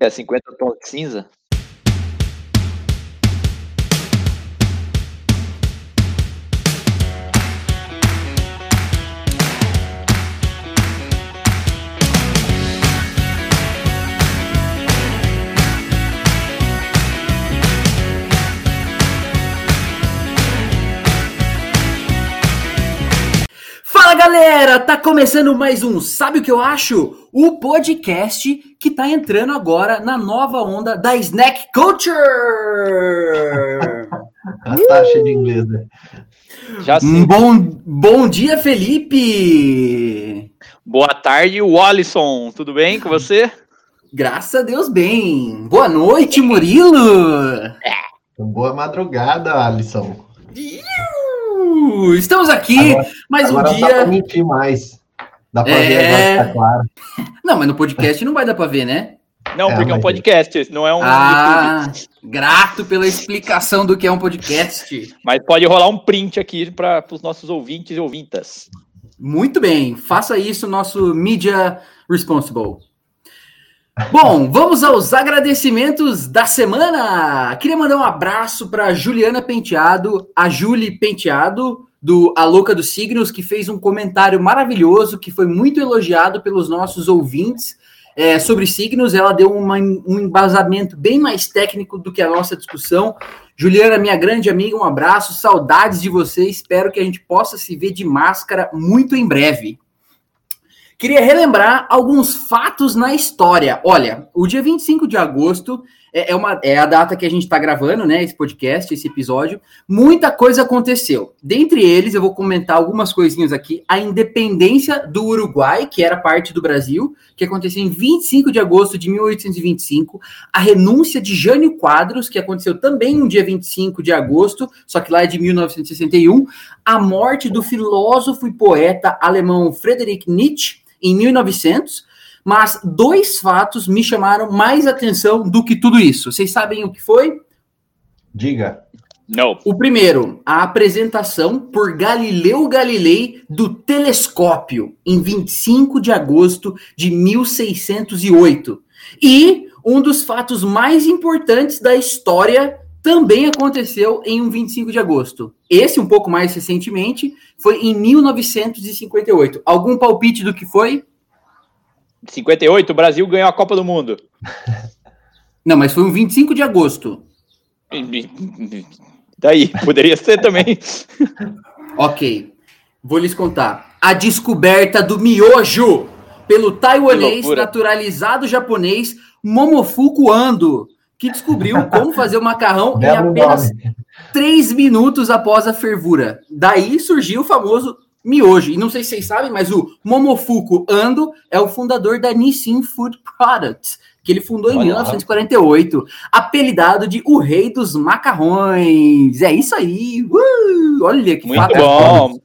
É 50 tons de cinza? Galera, tá começando mais um Sabe o que eu acho? O podcast que tá entrando agora na nova onda da Snack Culture. A taxa de inglês, né? Já sei. Bom, bom dia, Felipe. Boa tarde, Wallison. Tudo bem com você? Graças a Deus, bem. Boa noite, Murilo. Boa madrugada, Alisson. Estamos aqui agora, mais um dia. Dá pra mentir mais. Dá pra é... ver agora, tá claro. Não, mas no podcast não vai dar pra ver, né? Não, é, porque é um podcast, não é um ah, YouTube. Grato pela explicação do que é um podcast. Mas pode rolar um print aqui para os nossos ouvintes e ouvintas. Muito bem, faça isso, nosso Media Responsible. Bom, vamos aos agradecimentos da semana. Queria mandar um abraço para Juliana Penteado, a Julie Penteado, do A Louca dos Signos, que fez um comentário maravilhoso, que foi muito elogiado pelos nossos ouvintes é, sobre signos. Ela deu uma, um embasamento bem mais técnico do que a nossa discussão. Juliana, minha grande amiga, um abraço, saudades de você. Espero que a gente possa se ver de máscara muito em breve. Queria relembrar alguns fatos na história. Olha, o dia 25 de agosto é, é, uma, é a data que a gente está gravando, né? Esse podcast, esse episódio. Muita coisa aconteceu. Dentre eles, eu vou comentar algumas coisinhas aqui. A independência do Uruguai, que era parte do Brasil, que aconteceu em 25 de agosto de 1825. A renúncia de Jânio Quadros, que aconteceu também no dia 25 de agosto, só que lá é de 1961. A morte do filósofo e poeta alemão Friedrich Nietzsche em 1900, mas dois fatos me chamaram mais atenção do que tudo isso. Vocês sabem o que foi? Diga. Não. O primeiro, a apresentação por Galileu Galilei do telescópio em 25 de agosto de 1608. E um dos fatos mais importantes da história também aconteceu em um 25 de agosto. Esse, um pouco mais recentemente, foi em 1958. Algum palpite do que foi? 58, o Brasil ganhou a Copa do Mundo. Não, mas foi um 25 de agosto. Daí, poderia ser também. ok, vou lhes contar. A descoberta do miojo pelo taiwanês naturalizado japonês Momofuku Ando que descobriu como fazer o macarrão em apenas três minutos após a fervura. Daí surgiu o famoso miojo. E não sei se vocês sabem, mas o Momofuku Ando é o fundador da Nissin Food Products, que ele fundou em 1948, apelidado de o rei dos macarrões. É isso aí. Uh, olha que Muito bom.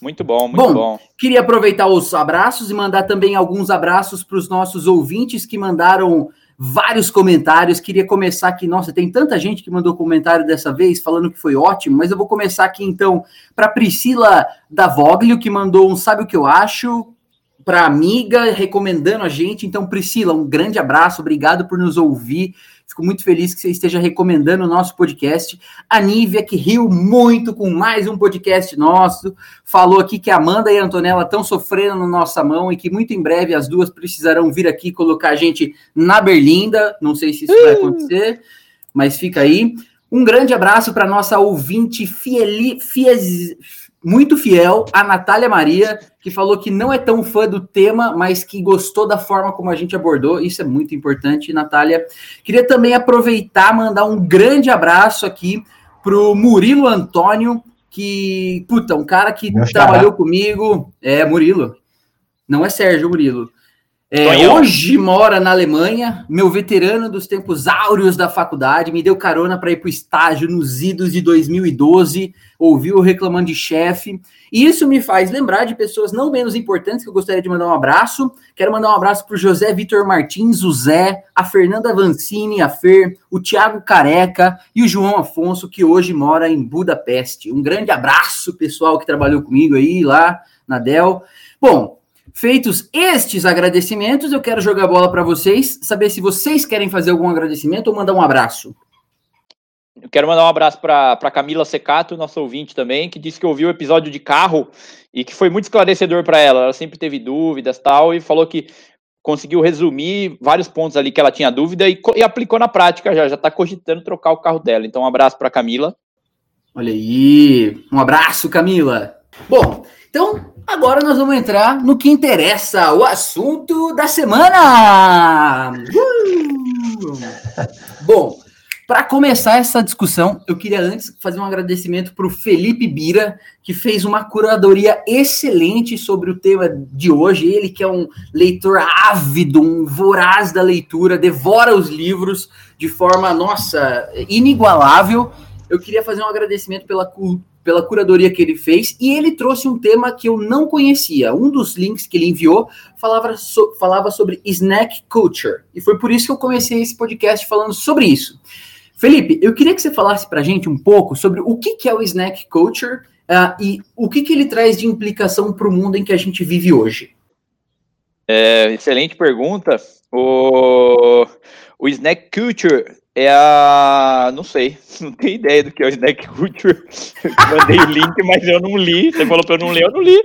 Muito bom, muito bom, bom. Queria aproveitar os abraços e mandar também alguns abraços para os nossos ouvintes que mandaram vários comentários. Queria começar aqui, nossa, tem tanta gente que mandou comentário dessa vez falando que foi ótimo, mas eu vou começar aqui então para Priscila da Voglio, que mandou um Sabe o que eu acho? Para amiga, recomendando a gente. Então, Priscila, um grande abraço, obrigado por nos ouvir. Fico muito feliz que você esteja recomendando o nosso podcast. A Nívia, que riu muito com mais um podcast nosso, falou aqui que a Amanda e a Antonella estão sofrendo na nossa mão e que muito em breve as duas precisarão vir aqui colocar a gente na Berlinda. Não sei se isso vai acontecer, mas fica aí. Um grande abraço para nossa ouvinte fieli, fies, muito fiel, a Natália Maria, que falou que não é tão fã do tema, mas que gostou da forma como a gente abordou. Isso é muito importante, Natália. Queria também aproveitar, mandar um grande abraço aqui pro Murilo Antônio, que, puta, um cara que Meu trabalhou comigo. É, Murilo. Não é Sérgio, Murilo. É, hoje mora na Alemanha, meu veterano dos tempos áureos da faculdade, me deu carona para ir para o estágio nos idos de 2012, ouviu reclamando de chefe. E isso me faz lembrar de pessoas não menos importantes que eu gostaria de mandar um abraço. Quero mandar um abraço para o José Vitor Martins, o Zé, a Fernanda Vancini, a Fer, o Tiago Careca e o João Afonso, que hoje mora em Budapeste. Um grande abraço, pessoal que trabalhou comigo aí lá na Dell. Bom, Feitos estes agradecimentos, eu quero jogar a bola para vocês, saber se vocês querem fazer algum agradecimento ou mandar um abraço. Eu quero mandar um abraço para Camila Secato, nossa ouvinte também, que disse que ouviu o episódio de carro e que foi muito esclarecedor para ela. Ela sempre teve dúvidas tal e falou que conseguiu resumir vários pontos ali que ela tinha dúvida e, e aplicou na prática já. Já está cogitando trocar o carro dela. Então, um abraço para Camila. Olha aí, um abraço, Camila. Bom, então agora nós vamos entrar no que interessa, o assunto da semana. Uh! Bom, para começar essa discussão, eu queria antes fazer um agradecimento para o Felipe Bira, que fez uma curadoria excelente sobre o tema de hoje. Ele que é um leitor ávido, um voraz da leitura, devora os livros de forma, nossa, inigualável. Eu queria fazer um agradecimento pela, pela curadoria que ele fez e ele trouxe um tema que eu não conhecia. Um dos links que ele enviou falava, so, falava sobre snack culture e foi por isso que eu comecei esse podcast falando sobre isso. Felipe, eu queria que você falasse para a gente um pouco sobre o que, que é o snack culture uh, e o que, que ele traz de implicação para o mundo em que a gente vive hoje. É, excelente pergunta. O, o snack culture é a. Não sei, não tenho ideia do que é o Snack Culture. mandei o link, mas eu não li. Você falou para eu não ler, eu não li.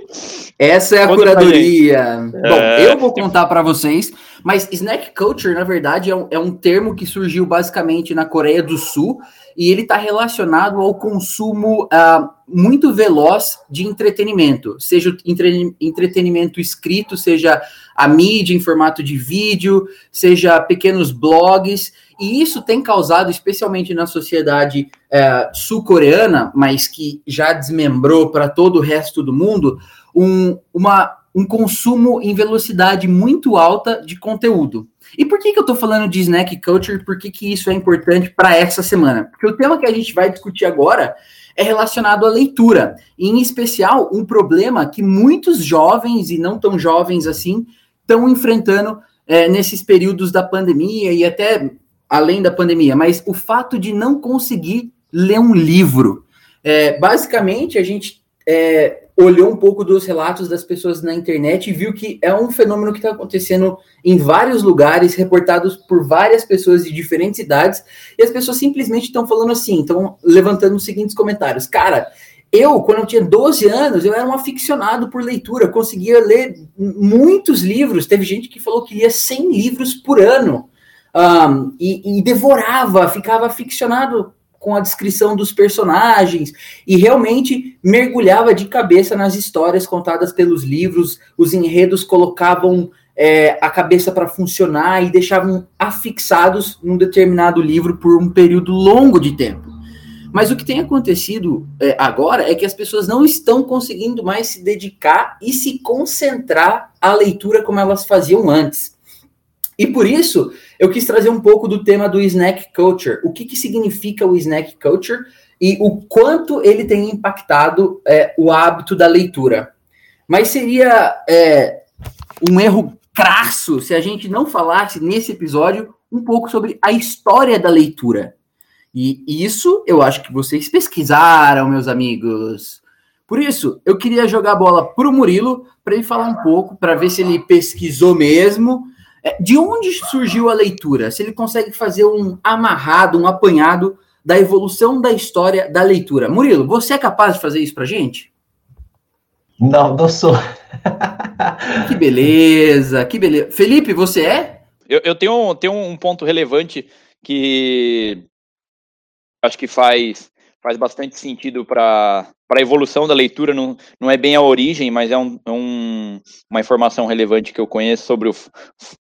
Essa é a Conta curadoria. Bom, é... eu vou contar para vocês, mas Snack Culture, na verdade, é um, é um termo que surgiu basicamente na Coreia do Sul e ele está relacionado ao consumo uh, muito veloz de entretenimento, seja entre, entretenimento escrito, seja a mídia em formato de vídeo, seja pequenos blogs, e isso tem causado, especialmente na sociedade uh, sul-coreana, mas que já desmembrou para todo o resto do mundo, um, uma, um consumo em velocidade muito alta de conteúdo. E por que, que eu estou falando de snack culture? Por que, que isso é importante para essa semana? Porque o tema que a gente vai discutir agora é relacionado à leitura, em especial um problema que muitos jovens e não tão jovens assim estão enfrentando é, nesses períodos da pandemia e até além da pandemia, mas o fato de não conseguir ler um livro. É, basicamente, a gente é, olhou um pouco dos relatos das pessoas na internet e viu que é um fenômeno que está acontecendo em vários lugares, reportados por várias pessoas de diferentes idades, e as pessoas simplesmente estão falando assim, estão levantando os seguintes comentários. Cara, eu, quando eu tinha 12 anos, eu era um aficionado por leitura, conseguia ler muitos livros, teve gente que falou que lia 100 livros por ano, um, e, e devorava, ficava aficionado com a descrição dos personagens e realmente mergulhava de cabeça nas histórias contadas pelos livros, os enredos colocavam é, a cabeça para funcionar e deixavam afixados num determinado livro por um período longo de tempo. Mas o que tem acontecido é, agora é que as pessoas não estão conseguindo mais se dedicar e se concentrar à leitura como elas faziam antes. E por isso, eu quis trazer um pouco do tema do snack culture. O que, que significa o snack culture e o quanto ele tem impactado é, o hábito da leitura. Mas seria é, um erro crasso se a gente não falasse nesse episódio um pouco sobre a história da leitura. E isso eu acho que vocês pesquisaram, meus amigos. Por isso, eu queria jogar a bola para o Murilo para ele falar um pouco, para ver se ele pesquisou mesmo de onde surgiu a leitura? Se ele consegue fazer um amarrado, um apanhado da evolução da história da leitura. Murilo, você é capaz de fazer isso para gente? Não, não sou. que beleza, que beleza. Felipe, você é? Eu, eu tenho, tenho um ponto relevante que acho que faz, faz bastante sentido para a evolução da leitura, não, não é bem a origem, mas é um, um, uma informação relevante que eu conheço sobre o,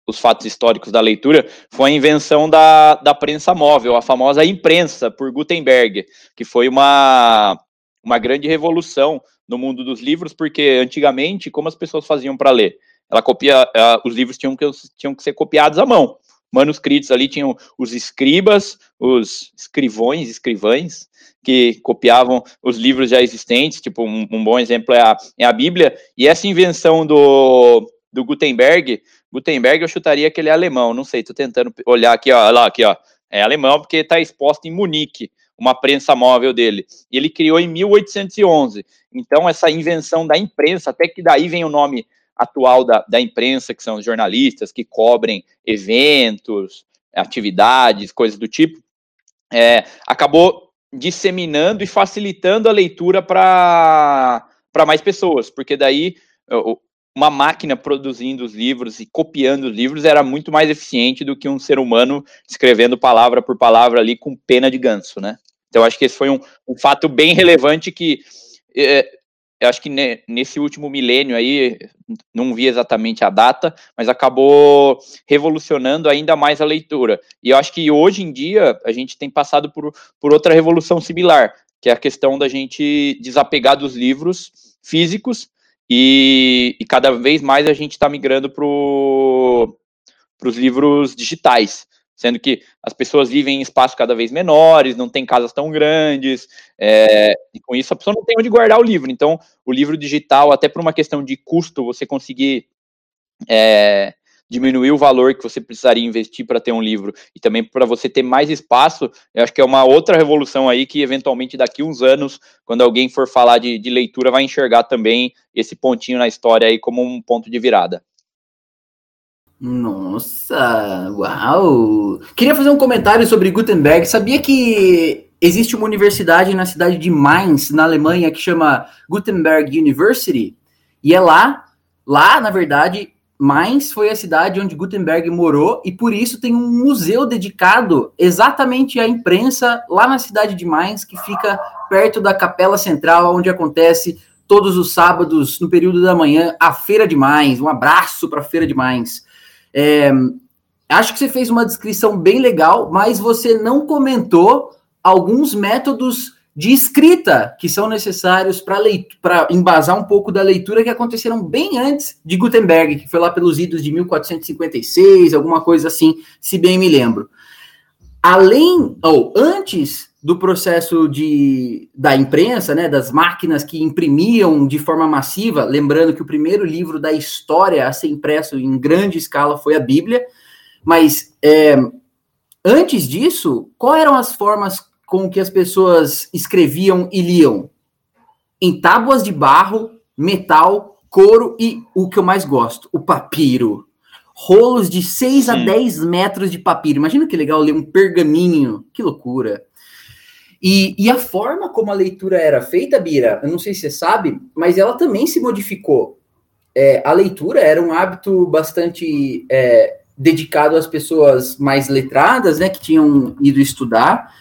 os fatos históricos da leitura, foi a invenção da, da prensa móvel, a famosa imprensa, por Gutenberg, que foi uma, uma grande revolução no mundo dos livros, porque antigamente, como as pessoas faziam para ler? Ela copia, os livros tinham que, tinham que ser copiados à mão manuscritos ali tinham os escribas, os escrivões, escrivães, que copiavam os livros já existentes, tipo, um, um bom exemplo é a, é a Bíblia, e essa invenção do, do Gutenberg, Gutenberg eu chutaria que ele é alemão, não sei, tô tentando olhar aqui, ó, lá, aqui, ó, é alemão porque está exposto em Munique, uma prensa móvel dele, ele criou em 1811, então essa invenção da imprensa, até que daí vem o nome atual da, da imprensa, que são os jornalistas que cobrem eventos, atividades, coisas do tipo, é, acabou disseminando e facilitando a leitura para mais pessoas, porque daí uma máquina produzindo os livros e copiando os livros era muito mais eficiente do que um ser humano escrevendo palavra por palavra ali com pena de ganso, né? Então, acho que esse foi um, um fato bem relevante que é, eu acho que ne, nesse último milênio aí, não vi exatamente a data, mas acabou revolucionando ainda mais a leitura. E eu acho que hoje em dia a gente tem passado por, por outra revolução similar, que é a questão da gente desapegar dos livros físicos e, e cada vez mais a gente está migrando para os livros digitais sendo que as pessoas vivem em espaços cada vez menores, não tem casas tão grandes, é, e com isso a pessoa não tem onde guardar o livro. Então, o livro digital, até por uma questão de custo, você conseguir é, diminuir o valor que você precisaria investir para ter um livro e também para você ter mais espaço, eu acho que é uma outra revolução aí que eventualmente daqui uns anos, quando alguém for falar de, de leitura, vai enxergar também esse pontinho na história aí como um ponto de virada. Nossa, uau! Queria fazer um comentário sobre Gutenberg. Sabia que existe uma universidade na cidade de Mainz, na Alemanha, que chama Gutenberg University? E é lá, lá, na verdade, Mainz foi a cidade onde Gutenberg morou e por isso tem um museu dedicado exatamente à imprensa lá na cidade de Mainz, que fica perto da Capela Central, onde acontece todos os sábados, no período da manhã, a Feira de Mainz. Um abraço para a Feira de Mainz. É, acho que você fez uma descrição bem legal, mas você não comentou alguns métodos de escrita que são necessários para embasar um pouco da leitura que aconteceram bem antes de Gutenberg, que foi lá pelos idos de 1456, alguma coisa assim, se bem me lembro. Além, ou antes do processo de, da imprensa, né, das máquinas que imprimiam de forma massiva, lembrando que o primeiro livro da história a ser impresso em grande escala foi a Bíblia, mas é, antes disso, quais eram as formas com que as pessoas escreviam e liam? Em tábuas de barro, metal, couro e o que eu mais gosto, o papiro. Rolos de 6 a 10 metros de papiro. Imagina que legal ler um pergaminho. Que loucura. E, e, a forma como a leitura era feita, Bira, eu não sei se você sabe, mas ela também se modificou. É, a leitura era um hábito bastante é, dedicado às pessoas mais letradas, né, que tinham ido estudar.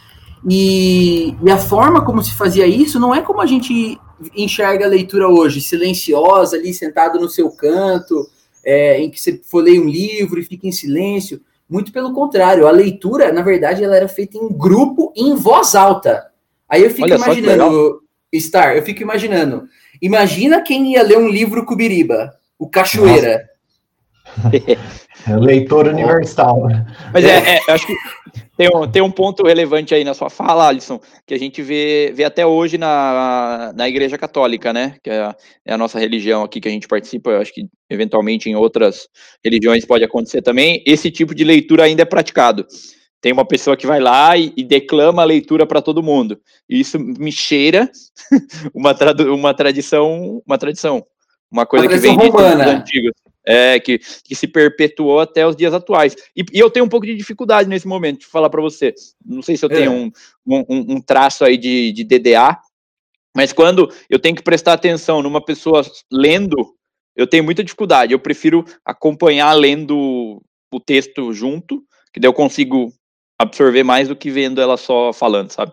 E, e, a forma como se fazia isso não é como a gente enxerga a leitura hoje, silenciosa, ali sentado no seu canto, é, em que você folheia um livro e fica em silêncio. Muito pelo contrário, a leitura, na verdade, ela era feita em grupo, em voz alta. Aí eu fico Olha imaginando, Star, eu fico imaginando. Imagina quem ia ler um livro Cubiriba, o Cachoeira. É leitor universal. Mas é, é, acho que tem um, tem um ponto relevante aí na sua fala, Alisson, que a gente vê, vê até hoje na, na Igreja Católica, né? Que é a, é a nossa religião aqui que a gente participa, acho que eventualmente em outras religiões pode acontecer também. Esse tipo de leitura ainda é praticado. Tem uma pessoa que vai lá e, e declama a leitura para todo mundo. E isso me cheira uma, tradu, uma tradição, uma tradição, uma coisa uma que vem dos antigos é, que, que se perpetuou até os dias atuais. E, e, eu tenho um pouco de dificuldade nesse momento de falar para você. Não sei se eu tenho é. um, um, um, traço aí de, de DDA, mas quando eu tenho que prestar atenção numa pessoa lendo, eu tenho muita dificuldade. Eu prefiro acompanhar lendo o texto junto, que daí eu consigo absorver mais do que vendo ela só falando, sabe?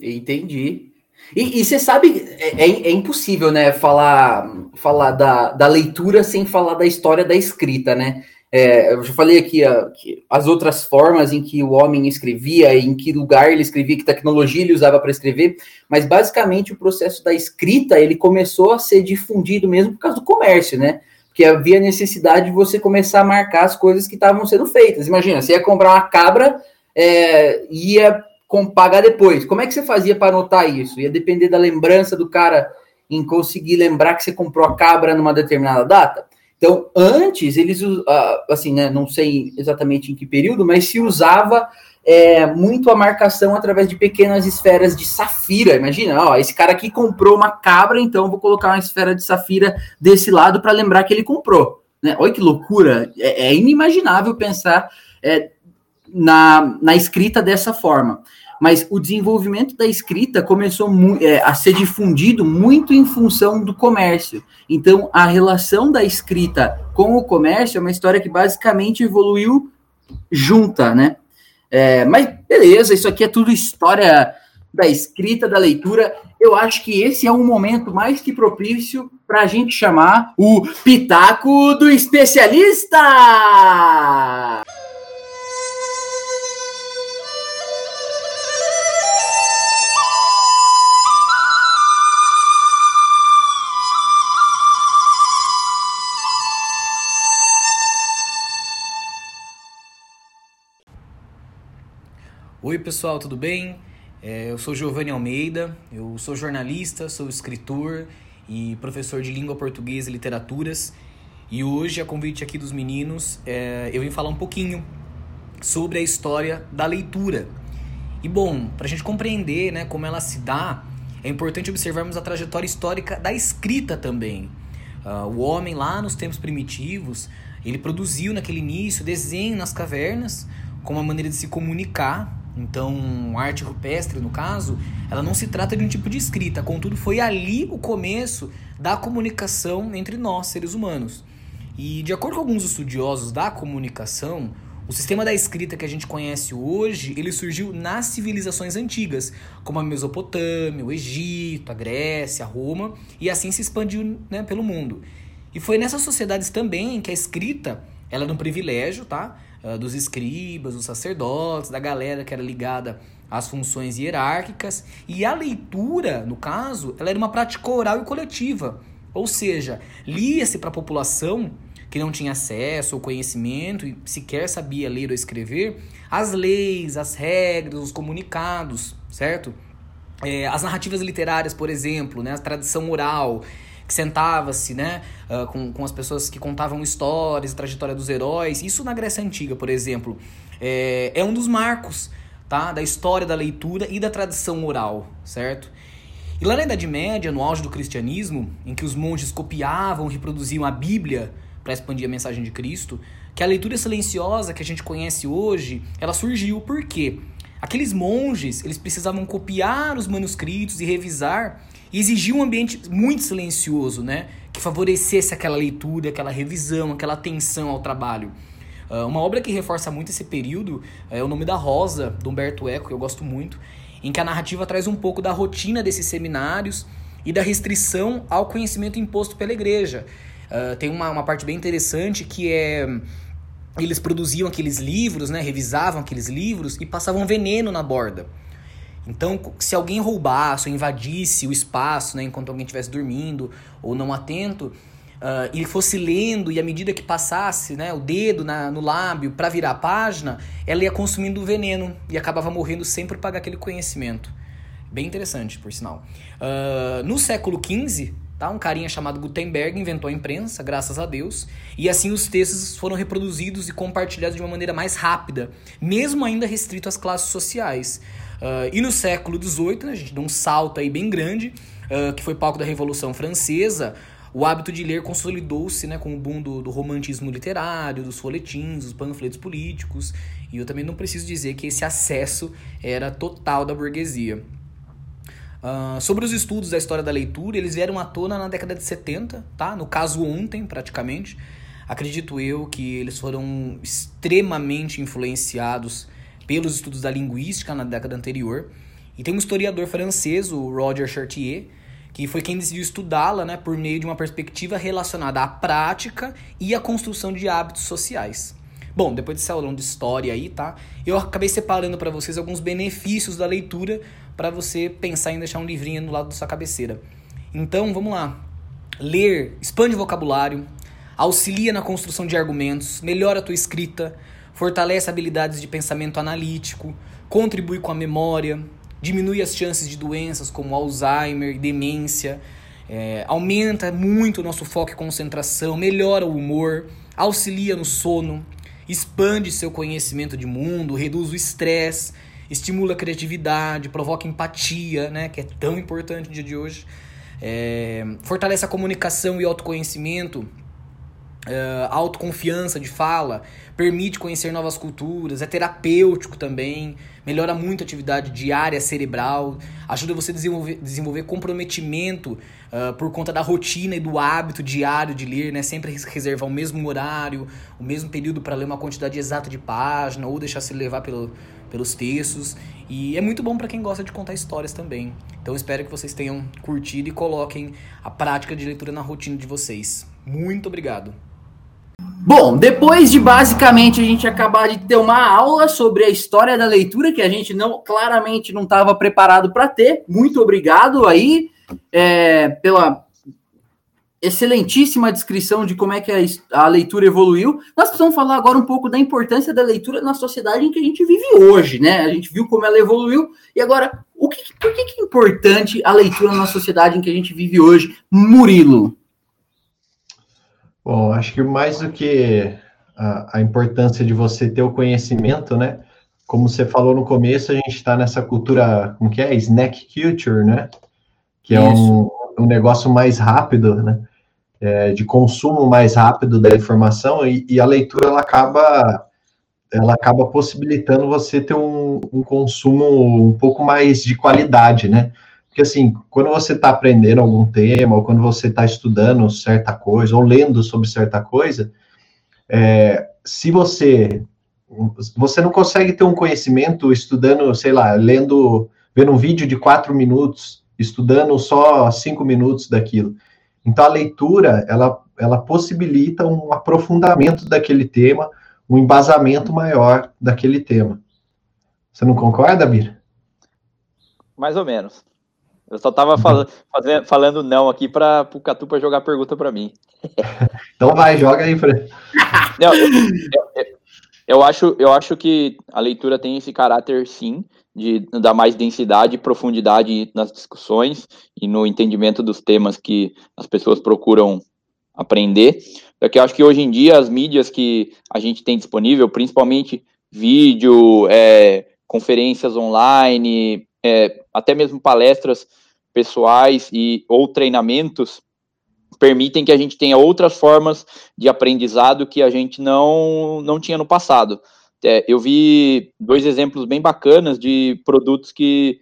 Entendi. E, você sabe, é, é, é, impossível, né, falar, falar da, da leitura sem falar da história da escrita, né? É, eu já falei aqui a, as outras formas em que o homem escrevia, em que lugar ele escrevia, que tecnologia ele usava para escrever, mas basicamente o processo da escrita ele começou a ser difundido mesmo por causa do comércio, né? Porque havia necessidade de você começar a marcar as coisas que estavam sendo feitas. Imagina, você ia comprar uma cabra, é, ia com, pagar depois. Como é que você fazia para anotar isso? Ia depender da lembrança do cara em conseguir lembrar que você comprou a cabra numa determinada data? Então, antes, eles, ah, assim, né, não sei exatamente em que período, mas se usava é, muito a marcação através de pequenas esferas de safira. Imagina, ó, esse cara aqui comprou uma cabra, então vou colocar uma esfera de safira desse lado para lembrar que ele comprou. Né? Olha que loucura! É, é inimaginável pensar é, na, na escrita dessa forma. Mas o desenvolvimento da escrita começou é, a ser difundido muito em função do comércio. Então, a relação da escrita com o comércio é uma história que basicamente evoluiu junta, né? É, mas beleza, isso aqui é tudo história da escrita, da leitura. Eu acho que esse é um momento mais que propício para a gente chamar o Pitaco do Especialista! Oi pessoal, tudo bem? É, eu sou Giovanni Almeida, eu sou jornalista, sou escritor e professor de língua portuguesa e literaturas. E hoje, a convite aqui dos meninos, é, eu vim falar um pouquinho sobre a história da leitura. E bom, para a gente compreender né, como ela se dá, é importante observarmos a trajetória histórica da escrita também. Uh, o homem lá nos tempos primitivos, ele produziu naquele início desenho nas cavernas como uma maneira de se comunicar então, arte rupestre, no caso, ela não se trata de um tipo de escrita, contudo, foi ali o começo da comunicação entre nós, seres humanos. E, de acordo com alguns estudiosos da comunicação, o sistema da escrita que a gente conhece hoje, ele surgiu nas civilizações antigas, como a Mesopotâmia, o Egito, a Grécia, a Roma, e assim se expandiu né, pelo mundo. E foi nessas sociedades também que a escrita, ela era um privilégio, tá? Uh, dos escribas, dos sacerdotes, da galera que era ligada às funções hierárquicas. E a leitura, no caso, ela era uma prática oral e coletiva. Ou seja, lia-se para a população que não tinha acesso ou conhecimento e sequer sabia ler ou escrever, as leis, as regras, os comunicados, certo? É, as narrativas literárias, por exemplo, né, a tradição oral, que sentava-se, né, uh, com, com as pessoas que contavam histórias, a trajetória dos heróis. Isso na Grécia Antiga, por exemplo, é, é um dos marcos, tá, da história da leitura e da tradição oral, certo? E lá na Idade Média, no auge do cristianismo, em que os monges copiavam e reproduziam a Bíblia para expandir a mensagem de Cristo, que a leitura silenciosa que a gente conhece hoje, ela surgiu por quê? Aqueles monges, eles precisavam copiar os manuscritos e revisar exigia um ambiente muito silencioso, né? Que favorecesse aquela leitura, aquela revisão, aquela atenção ao trabalho. Uh, uma obra que reforça muito esse período é O Nome da Rosa, do Humberto Eco, que eu gosto muito, em que a narrativa traz um pouco da rotina desses seminários e da restrição ao conhecimento imposto pela igreja. Uh, tem uma, uma parte bem interessante que é eles produziam aqueles livros, né, revisavam aqueles livros e passavam veneno na borda. Então, se alguém roubasse ou invadisse o espaço, né, enquanto alguém estivesse dormindo ou não atento, uh, e fosse lendo e à medida que passasse né, o dedo na, no lábio para virar a página, ela ia consumindo o veneno e acabava morrendo sem propagar aquele conhecimento. Bem interessante, por sinal. Uh, no século XV, tá, um carinha chamado Gutenberg inventou a imprensa, graças a Deus, e assim os textos foram reproduzidos e compartilhados de uma maneira mais rápida, mesmo ainda restrito às classes sociais. Uh, e no século XVIII, né, a gente deu um salto aí bem grande, uh, que foi palco da Revolução Francesa, o hábito de ler consolidou-se né, com o boom do, do, romantismo literário, dos folhetins, dos panfletos políticos, e eu também não preciso dizer que esse acesso era total da burguesia. Uh, sobre os estudos da história da leitura, eles vieram à tona na década de 70, tá? no caso ontem, praticamente. Acredito eu que eles foram extremamente influenciados pelos estudos da linguística na década anterior. E tem um historiador francês, o Roger Chartier, que foi quem decidiu estudá-la né, por meio de uma perspectiva relacionada à prática e à construção de hábitos sociais. Bom, depois desse aulão de história aí, tá? Eu acabei separando para vocês alguns benefícios da leitura para você pensar em deixar um livrinho no lado da sua cabeceira. Então, vamos lá. Ler expande o vocabulário, auxilia na construção de argumentos, melhora a tua escrita, fortalece habilidades de pensamento analítico, contribui com a memória, diminui as chances de doenças como Alzheimer, demência, é, aumenta muito o nosso foco e concentração, melhora o humor, auxilia no sono, expande seu conhecimento de mundo, reduz o estresse, estimula a criatividade, provoca empatia, né, que é tão importante no dia de hoje. É, fortalece a comunicação e autoconhecimento, é, autoconfiança de fala, permite conhecer novas culturas, é terapêutico também, melhora muito a atividade diária cerebral, ajuda você a desenvolver, desenvolver comprometimento uh, por conta da rotina e do hábito diário de ler, né? Sempre reservar o mesmo horário, o mesmo período para ler uma quantidade exata de página ou deixar se levar pelo, pelos textos. E é muito bom para quem gosta de contar histórias também. Então espero que vocês tenham curtido e coloquem a prática de leitura na rotina de vocês. Muito obrigado. Bom, depois de basicamente a gente acabar de ter uma aula sobre a história da leitura que a gente não claramente não estava preparado para ter, muito obrigado aí é, pela excelentíssima descrição de como é que a, a, leitura evoluiu. Nós precisamos falar agora um pouco da importância da leitura na sociedade em que a gente vive hoje, né? A gente viu como ela evoluiu e agora o que, por que, que é importante a leitura na sociedade em que a gente vive hoje, Murilo? Bom, acho que mais do que a, a, importância de você ter o conhecimento, né? Como você falou no começo, a gente está nessa cultura, como que é? Snack culture, né? Que é um, um, negócio mais rápido, né? É, de consumo mais rápido da informação e, e, a leitura ela acaba ela acaba possibilitando você ter um, um consumo um pouco mais de qualidade, né? Porque, assim, quando você está aprendendo algum tema, ou quando você está estudando certa coisa, ou lendo sobre certa coisa, é, se você. Você não consegue ter um conhecimento estudando, sei lá, lendo, vendo um vídeo de quatro minutos, estudando só cinco minutos daquilo. Então, a leitura, ela, ela possibilita um aprofundamento daquele tema, um embasamento maior daquele tema. Você não concorda, Bira? Mais ou menos. Eu só tava fal fazendo, falando não aqui para o Catu para jogar pergunta para mim. então vai, joga aí, Fred. Não, eu, eu, eu, acho, eu acho que a leitura tem esse caráter, sim, de dar mais densidade e profundidade nas discussões e no entendimento dos temas que as pessoas procuram aprender. É que eu acho que hoje em dia as mídias que a gente tem disponível, principalmente vídeo, é, conferências online, é, até mesmo palestras pessoais e ou treinamentos permitem que a gente tenha outras formas de aprendizado que a gente não, não tinha no passado. É, eu vi dois exemplos bem bacanas de produtos que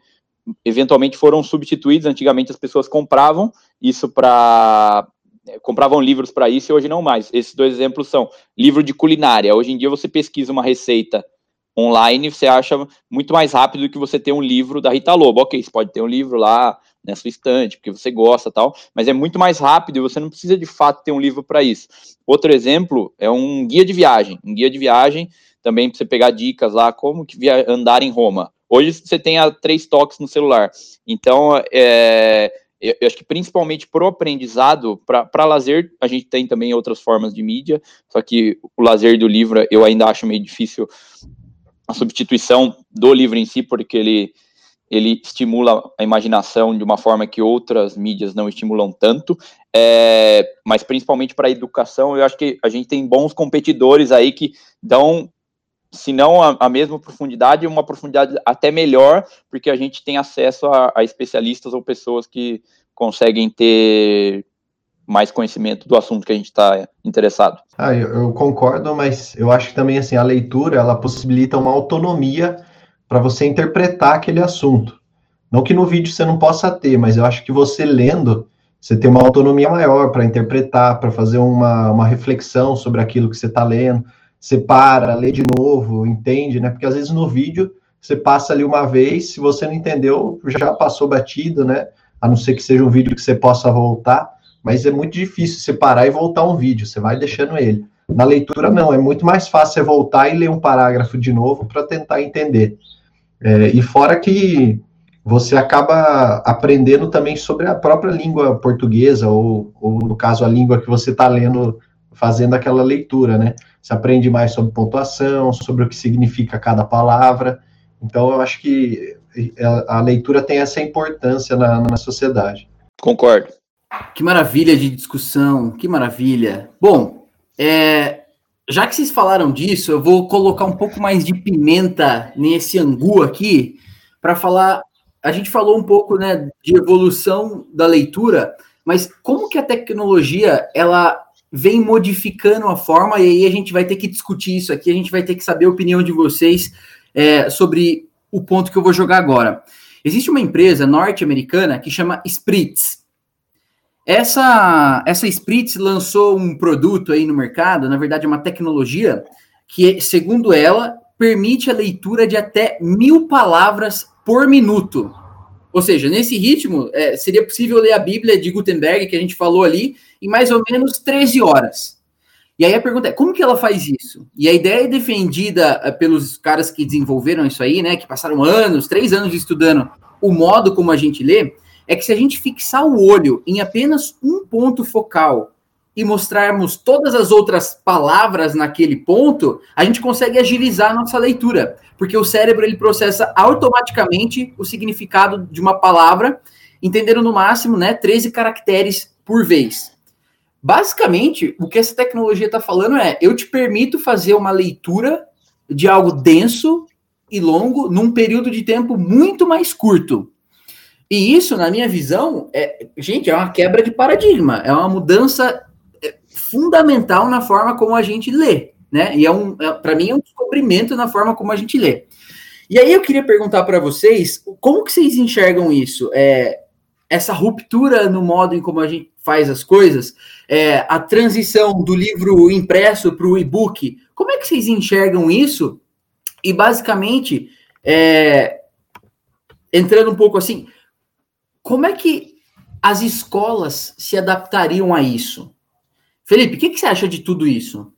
eventualmente foram substituídos. Antigamente as pessoas compravam isso para é, compravam livros para isso e hoje não mais. Esses dois exemplos são livro de culinária. Hoje em dia você pesquisa uma receita online, você acha muito mais rápido do que você ter um livro da Rita Lobo. Ok, você pode ter um livro lá na sua estante, porque você gosta tal, mas é muito mais rápido e você não precisa de fato ter um livro para isso. Outro exemplo é um guia de viagem. Um guia de viagem também para você pegar dicas lá, como que andar em Roma. Hoje você tem a três toques no celular. Então, é, eu acho que principalmente para o aprendizado, para lazer, a gente tem também outras formas de mídia, só que o lazer do livro eu ainda acho meio difícil a substituição do livro em si, porque ele, ele estimula a imaginação de uma forma que outras mídias não estimulam tanto, é, mas principalmente para a educação, eu acho que a gente tem bons competidores aí que dão, se não a, a mesma profundidade, uma profundidade até melhor, porque a gente tem acesso a, a especialistas ou pessoas que conseguem ter mais conhecimento do assunto que a gente está interessado. Ah, eu, eu, concordo, mas eu acho que também assim a leitura ela possibilita uma autonomia para você interpretar aquele assunto. Não que no vídeo você não possa ter, mas eu acho que você lendo você tem uma autonomia maior para interpretar, para fazer uma, uma reflexão sobre aquilo que você está lendo. Você para, lê de novo, entende, né? Porque às vezes no vídeo você passa ali uma vez, se você não entendeu, já passou batido, né? A não ser que seja um vídeo que você possa voltar mas é muito difícil você parar e voltar um vídeo, você vai deixando ele. Na leitura, não, é muito mais fácil você voltar e ler um parágrafo de novo para tentar entender. É, e fora que você acaba aprendendo também sobre a própria língua portuguesa, ou, ou no caso, a língua que você está lendo, fazendo aquela leitura, né? Você aprende mais sobre pontuação, sobre o que significa cada palavra. Então, eu acho que a leitura tem essa importância na, na sociedade. Concordo. Que maravilha de discussão, que maravilha. Bom, é, já que vocês falaram disso, eu vou colocar um pouco mais de pimenta nesse angu aqui para falar. A gente falou um pouco, né, de evolução da leitura, mas como que a tecnologia ela vem modificando a forma e aí a gente vai ter que discutir isso aqui. A gente vai ter que saber a opinião de vocês é, sobre o ponto que eu vou jogar agora. Existe uma empresa norte-americana que chama Spritz. Essa, essa Spritz lançou um produto aí no mercado, na verdade, uma tecnologia que, segundo ela, permite a leitura de até mil palavras por minuto. Ou seja, nesse ritmo, é, seria possível ler a Bíblia de Gutenberg, que a gente falou ali, em mais ou menos 13 horas. E aí a pergunta é, como que ela faz isso? E a ideia é defendida eh, pelos caras que desenvolveram isso aí, né, que passaram anos, três anos estudando o modo como a gente lê, é que se a gente fixar o olho em apenas um ponto focal e mostrarmos todas as outras palavras naquele ponto, a gente consegue agilizar a nossa leitura, porque o cérebro ele processa automaticamente o significado de uma palavra, entendendo no máximo, né, 13 caracteres por vez. Basicamente, o que essa tecnologia está falando é: eu te permito fazer uma leitura de algo denso e longo num período de tempo muito mais curto. E isso, na minha visão, é, gente, é uma quebra de paradigma, é uma mudança é, fundamental na forma como a gente lê, né? E é um, é, para mim, é um descobrimento na forma como a gente lê. E aí eu queria perguntar para vocês, como que vocês enxergam isso? É, essa ruptura no modo em como a gente faz as coisas, é, a transição do livro impresso para o e-book, como é que vocês enxergam isso? E basicamente, é, entrando um pouco assim, como é que as escolas se adaptariam a isso? Felipe, o que, que você acha de tudo isso?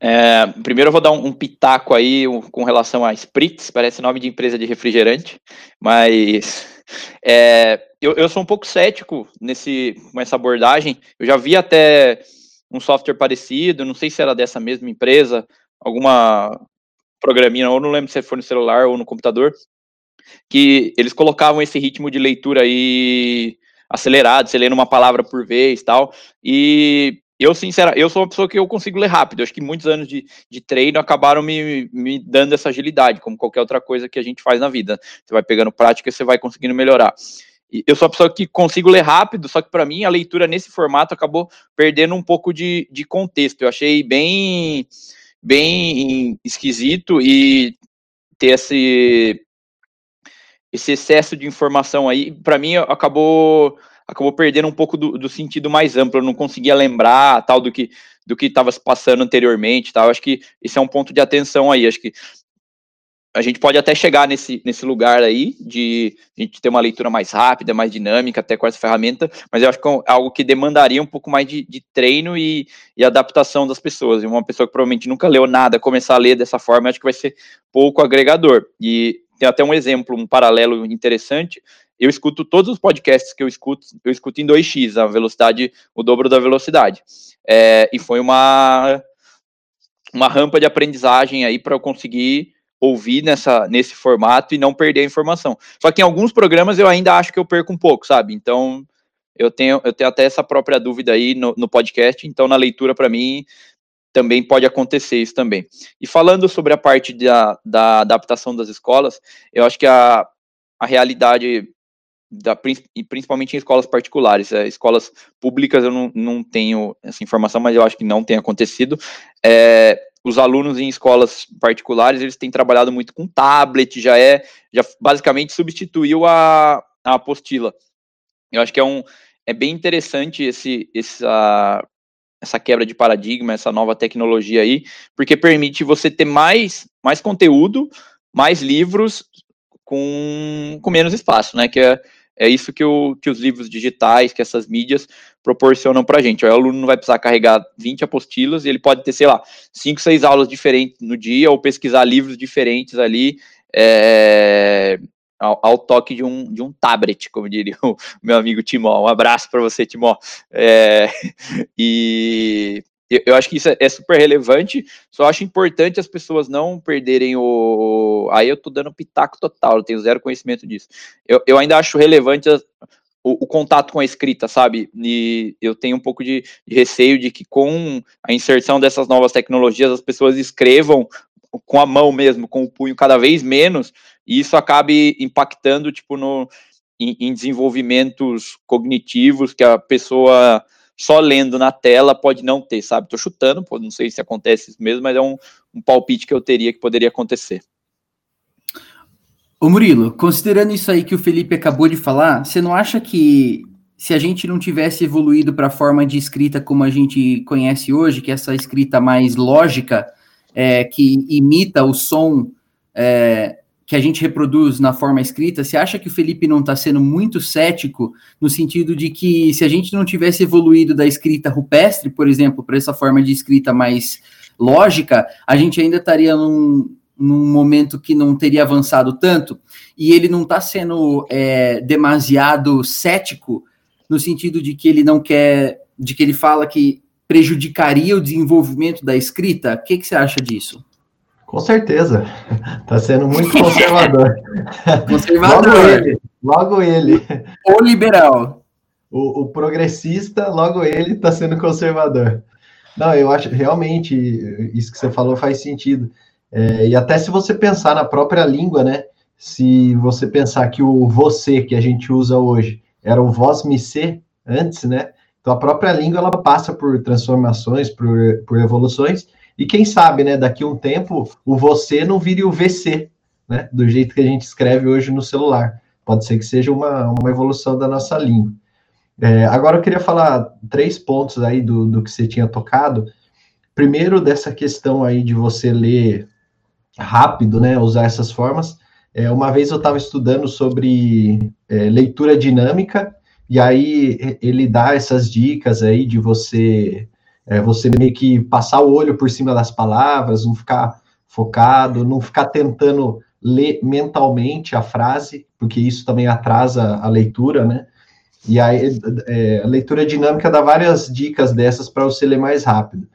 É, primeiro eu vou dar um, um pitaco aí um, com relação a Spritz, parece nome de empresa de refrigerante, mas é, eu, eu sou um pouco cético nesse, com essa abordagem. Eu já vi até um software parecido, não sei se era dessa mesma empresa, alguma programinha, ou não lembro se foi no celular ou no computador, que eles colocavam esse ritmo de leitura aí acelerado, você lendo uma palavra por vez tal, e eu, sinceramente, eu sou uma pessoa que eu consigo ler rápido. Acho que muitos anos de, de treino acabaram me, me dando essa agilidade, como qualquer outra coisa que a gente faz na vida. Você vai pegando prática e você vai conseguindo melhorar. Eu sou uma pessoa que consigo ler rápido, só que para mim a leitura nesse formato acabou perdendo um pouco de, de contexto. Eu achei bem, bem esquisito e ter esse, esse excesso de informação aí, para mim acabou acabou perdendo um pouco do, do, sentido mais amplo, eu não conseguia lembrar tal do que do que estava se passando anteriormente, tal. Acho que esse é um ponto de atenção aí. Acho que a gente pode até chegar nesse, nesse lugar aí de a gente ter uma leitura mais rápida, mais dinâmica, até com essa ferramenta, mas eu acho que é algo que demandaria um pouco mais de, de treino e, e, adaptação das pessoas. E uma pessoa que provavelmente nunca leu nada, começar a ler dessa forma, acho que vai ser pouco agregador. E tem até um exemplo, um paralelo interessante eu escuto todos os podcasts que eu escuto, eu escuto em 2x, a velocidade, o dobro da velocidade. É, e foi uma, uma rampa de aprendizagem aí para eu conseguir ouvir nessa, nesse formato e não perder a informação. Só que em alguns programas eu ainda acho que eu perco um pouco, sabe? Então eu tenho, eu tenho até essa própria dúvida aí no, no podcast, então na leitura para mim também pode acontecer isso também. E falando sobre a parte da, da adaptação das escolas, eu acho que a, a realidade da, e principalmente em escolas particulares. É, escolas públicas eu não, não tenho essa informação, mas eu acho que não tem acontecido. É, os alunos em escolas particulares, eles têm trabalhado muito com tablet, já é, já basicamente substituiu a, a apostila. Eu acho que é um, é bem interessante esse, essa, essa quebra de paradigma, essa nova tecnologia aí, porque permite você ter mais, mais conteúdo, mais livros com, com menos espaço, né, que é, é isso que, o, que os livros digitais, que essas mídias proporcionam para a gente. O aluno não vai precisar carregar 20 apostilas e ele pode ter, sei lá, 5, 6 aulas diferentes no dia ou pesquisar livros diferentes ali é, ao, ao, toque de um, de um tablet, como diria o meu amigo Timó. Um abraço para você, Timó. É, e eu acho que isso é, é, super relevante, só acho importante as pessoas não perderem o. Aí eu tô dando pitaco total, eu tenho zero conhecimento disso. Eu, eu ainda acho relevante as, o, o, contato com a escrita, sabe? E eu tenho um pouco de, de, receio de que com a inserção dessas novas tecnologias as pessoas escrevam com a mão mesmo, com o punho cada vez menos, e isso acabe impactando, tipo, no, em, em desenvolvimentos cognitivos que a pessoa só lendo na tela pode não ter, sabe? Tô chutando, não sei se acontece isso mesmo, mas é um, um palpite que eu teria que poderia acontecer. Ô Murilo, considerando isso aí que o Felipe acabou de falar, você não acha que se a gente não tivesse evoluído para a forma de escrita como a gente conhece hoje, que é essa escrita mais lógica, é, que imita o som é, que a gente reproduz na forma escrita, você acha que o Felipe não está sendo muito cético no sentido de que se a gente não tivesse evoluído da escrita rupestre, por exemplo, para essa forma de escrita mais lógica, a gente ainda estaria num, num momento que não teria avançado tanto, e ele não está sendo é, demasiado cético no sentido de que ele não quer, de que ele fala que prejudicaria o desenvolvimento da escrita. O que, que você acha disso? Com certeza, está sendo muito conservador. conservador. logo ele, logo ele. O liberal. O, o progressista, logo ele está sendo conservador. Não, eu acho realmente isso que você falou faz sentido. É, e até se você pensar na própria língua, né? Se você pensar que o você que a gente usa hoje era o vós me ser antes, né? Então a própria língua ela passa por transformações, por, por evoluções, e quem sabe, né, daqui a um tempo o você não vire o VC, né? Do jeito que a gente escreve hoje no celular. Pode ser que seja uma, uma evolução da nossa língua. É, agora eu queria falar três pontos aí do, do que você tinha tocado. Primeiro, dessa questão aí de você ler rápido, né, usar essas formas. É, uma vez eu estava estudando sobre é, leitura dinâmica, e aí ele dá essas dicas aí de você, é, você meio que passar o olho por cima das palavras, não ficar focado, não ficar tentando ler mentalmente a frase, porque isso também atrasa a leitura, né? E aí é, a leitura dinâmica dá várias dicas dessas para você ler mais rápido.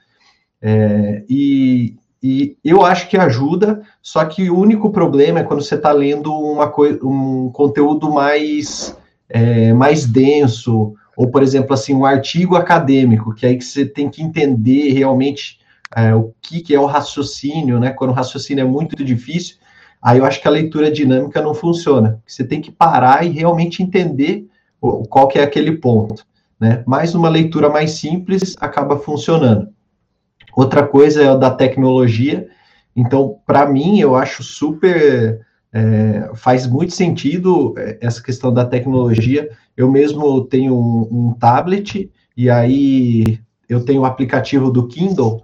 É, e e eu acho que ajuda, só que o único problema é quando você está lendo uma um conteúdo mais, é, mais denso, ou, por exemplo, assim, um artigo acadêmico, que aí que você tem que entender realmente é, o que, que é o raciocínio, né? Quando o raciocínio é muito difícil, aí eu acho que a leitura dinâmica não funciona. Você tem que parar e realmente entender qual que é aquele ponto, né? Mas uma leitura mais simples acaba funcionando. Outra coisa é a da tecnologia. Então, para mim, eu acho super. É, faz muito sentido é, essa questão da tecnologia. Eu mesmo tenho um, um tablet e aí eu tenho o aplicativo do Kindle.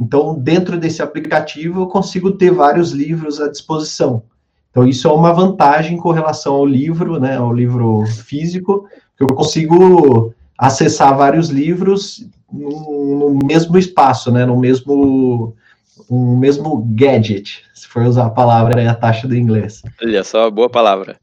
Então, dentro desse aplicativo, eu consigo ter vários livros à disposição. Então, isso é uma vantagem com relação ao livro, né, ao livro físico, que eu consigo acessar vários livros no, no mesmo espaço, né, no mesmo um mesmo gadget, se for usar a palavra, é a taxa do inglês. Olha só, boa palavra.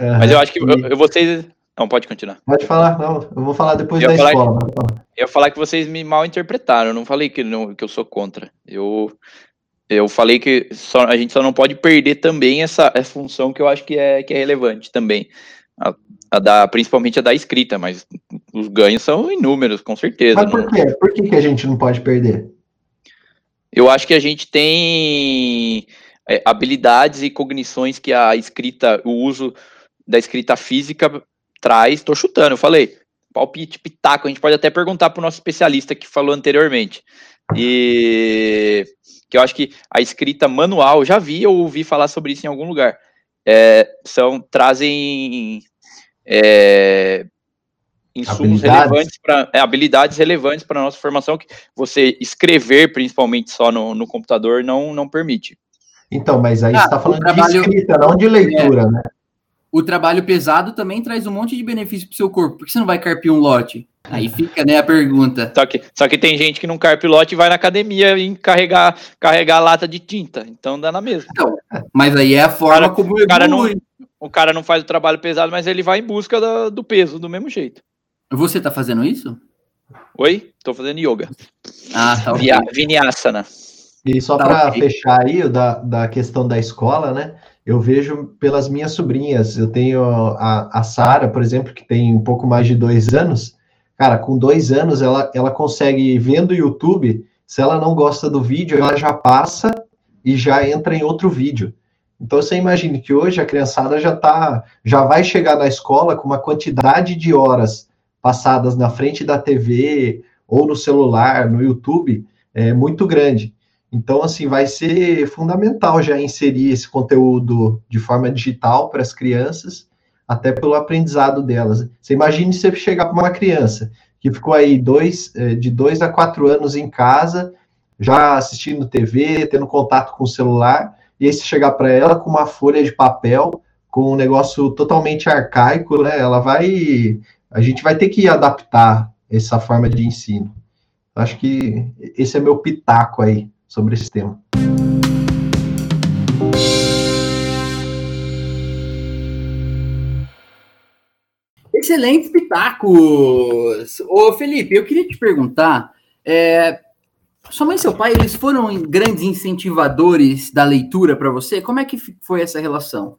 Uhum, Mas eu acho que e... eu, vocês. Não, pode continuar. Pode falar, não, eu vou falar depois da escola. Que, eu ia falar que vocês me mal interpretaram, eu não falei que, não, que eu sou contra. Eu, eu falei que só, a gente só não pode perder também essa, essa função que eu acho que é, que é relevante também. A, a da, principalmente a da escrita, mas os ganhos são inúmeros, com certeza. Mas por não... quê? Por que, que a gente não pode perder? Eu acho que a gente tem é, habilidades e cognições que a escrita, o uso da escrita física traz. Estou chutando, eu falei. Palpite, pitaco. A gente pode até perguntar para o nosso especialista que falou anteriormente. E que eu acho que a escrita manual, já vi ou ouvi falar sobre isso em algum lugar. É, são trazem é, insumos habilidades. relevantes para é, habilidades relevantes para a nossa formação que você escrever principalmente só no, no computador não não permite. Então, mas aí ah, está falando trabalho, de escrita, não de leitura, é, né? O trabalho pesado também traz um monte de benefício para o seu corpo. Por que você não vai carpir um lote? Aí fica, né, a pergunta. Só que, só que tem gente que não carpe lote e vai na academia e carregar, carregar lata de tinta. Então dá na mesma. Então, mas aí é a forma cara, como o cara, não, o cara não faz o trabalho pesado, mas ele vai em busca da, do peso, do mesmo jeito. Você tá fazendo isso? Oi? Tô fazendo yoga. Ah, tá okay. Vinyasana. E só tá para okay. fechar aí da, da questão da escola, né? eu vejo pelas minhas sobrinhas. Eu tenho a, a Sara, por exemplo, que tem um pouco mais de dois anos. Cara, com dois anos, ela, ela consegue, vendo o YouTube, se ela não gosta do vídeo, ela já passa e já entra em outro vídeo. Então você imagine que hoje a criançada já tá, já vai chegar na escola com uma quantidade de horas passadas na frente da TV ou no celular, no YouTube, é muito grande. Então, assim, vai ser fundamental já inserir esse conteúdo de forma digital para as crianças, até pelo aprendizado delas. Você imagine você chegar para uma criança que ficou aí dois, é, de dois a quatro anos em casa, já assistindo TV, tendo contato com o celular, e aí você chegar para ela com uma folha de papel, com um negócio totalmente arcaico, né? Ela vai. A gente vai ter que adaptar essa forma de ensino. Acho que esse é meu pitaco aí sobre esse tema. Excelente pitacos! Ô Felipe, eu queria te perguntar, é, sua mãe e seu pai, eles foram grandes incentivadores da leitura para você? Como é que foi essa relação?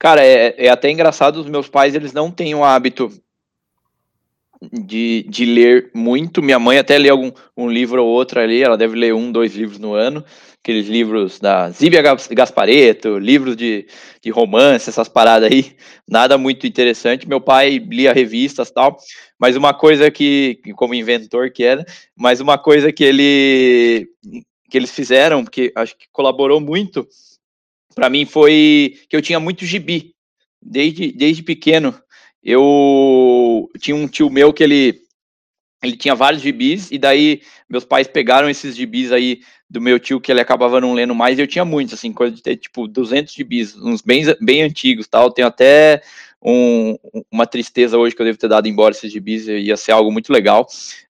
Cara, é, é, até engraçado, os meus pais, eles não têm o hábito de, de ler muito. Minha mãe até lê algum um livro ou outro ali, ela deve ler um, dois livros no ano, aqueles livros da Zíbia Gaspareto, livros de, de romance, essas paradas aí, nada muito interessante. Meu pai lia revistas tal, mas uma coisa que, como inventor que era, mas uma coisa que ele que eles fizeram, que acho que colaborou muito para mim foi que eu tinha muito gibi desde, desde pequeno. Eu tinha um tio meu que ele ele tinha vários gibis, e daí meus pais pegaram esses gibis aí do meu tio, que ele acabava não lendo mais, eu tinha muitos, assim, coisa de ter, tipo, 200 gibis, uns bem, bem antigos, tal, tenho até um, uma tristeza hoje que eu devo ter dado embora esses gibis, ia ser algo muito legal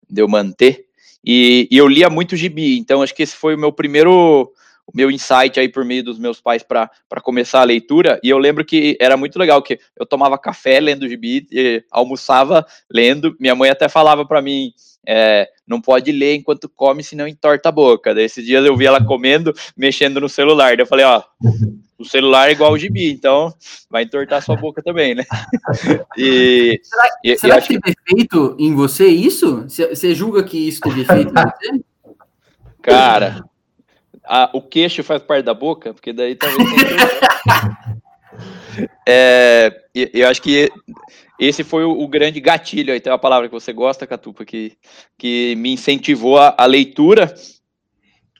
de eu manter, e, e eu lia muito gibi, então acho que esse foi o meu primeiro o meu insight aí por meio dos meus pais para começar a leitura, e eu lembro que era muito legal, que eu tomava café lendo gibi, almoçava lendo, minha mãe até falava para mim, é, não pode ler enquanto come, senão entorta a boca. Daí esses dias eu vi ela comendo, mexendo no celular, daí eu falei, ó, o celular é igual o gibi, então vai entortar sua boca também, né? E, será, e, será e que teve que... efeito em você isso? Você julga que isso teve efeito em você? Cara, a, o queixo faz parte da boca, porque daí talvez. é, eu acho que esse foi o, o, grande gatilho, aí tem uma palavra que você gosta, Catupa, que, que me incentivou a, a leitura,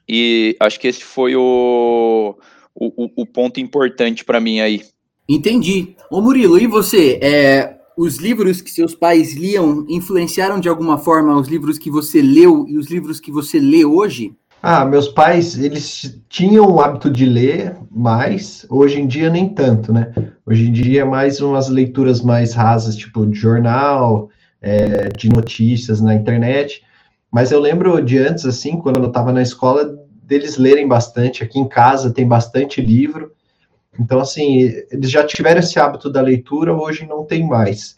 e acho que esse foi o, o, o ponto importante para mim aí. Entendi. Ô Murilo, e você? É, os livros que seus pais liam influenciaram de alguma forma os livros que você leu e os livros que você lê hoje? Ah, meus pais, eles tinham o hábito de ler mais, hoje em dia nem tanto, né? Hoje em dia é mais umas leituras mais rasas, tipo de jornal, é, de notícias na internet. Mas eu lembro de antes, assim, quando eu estava na escola, deles lerem bastante. Aqui em casa tem bastante livro. Então, assim, eles já tiveram esse hábito da leitura, hoje não tem mais.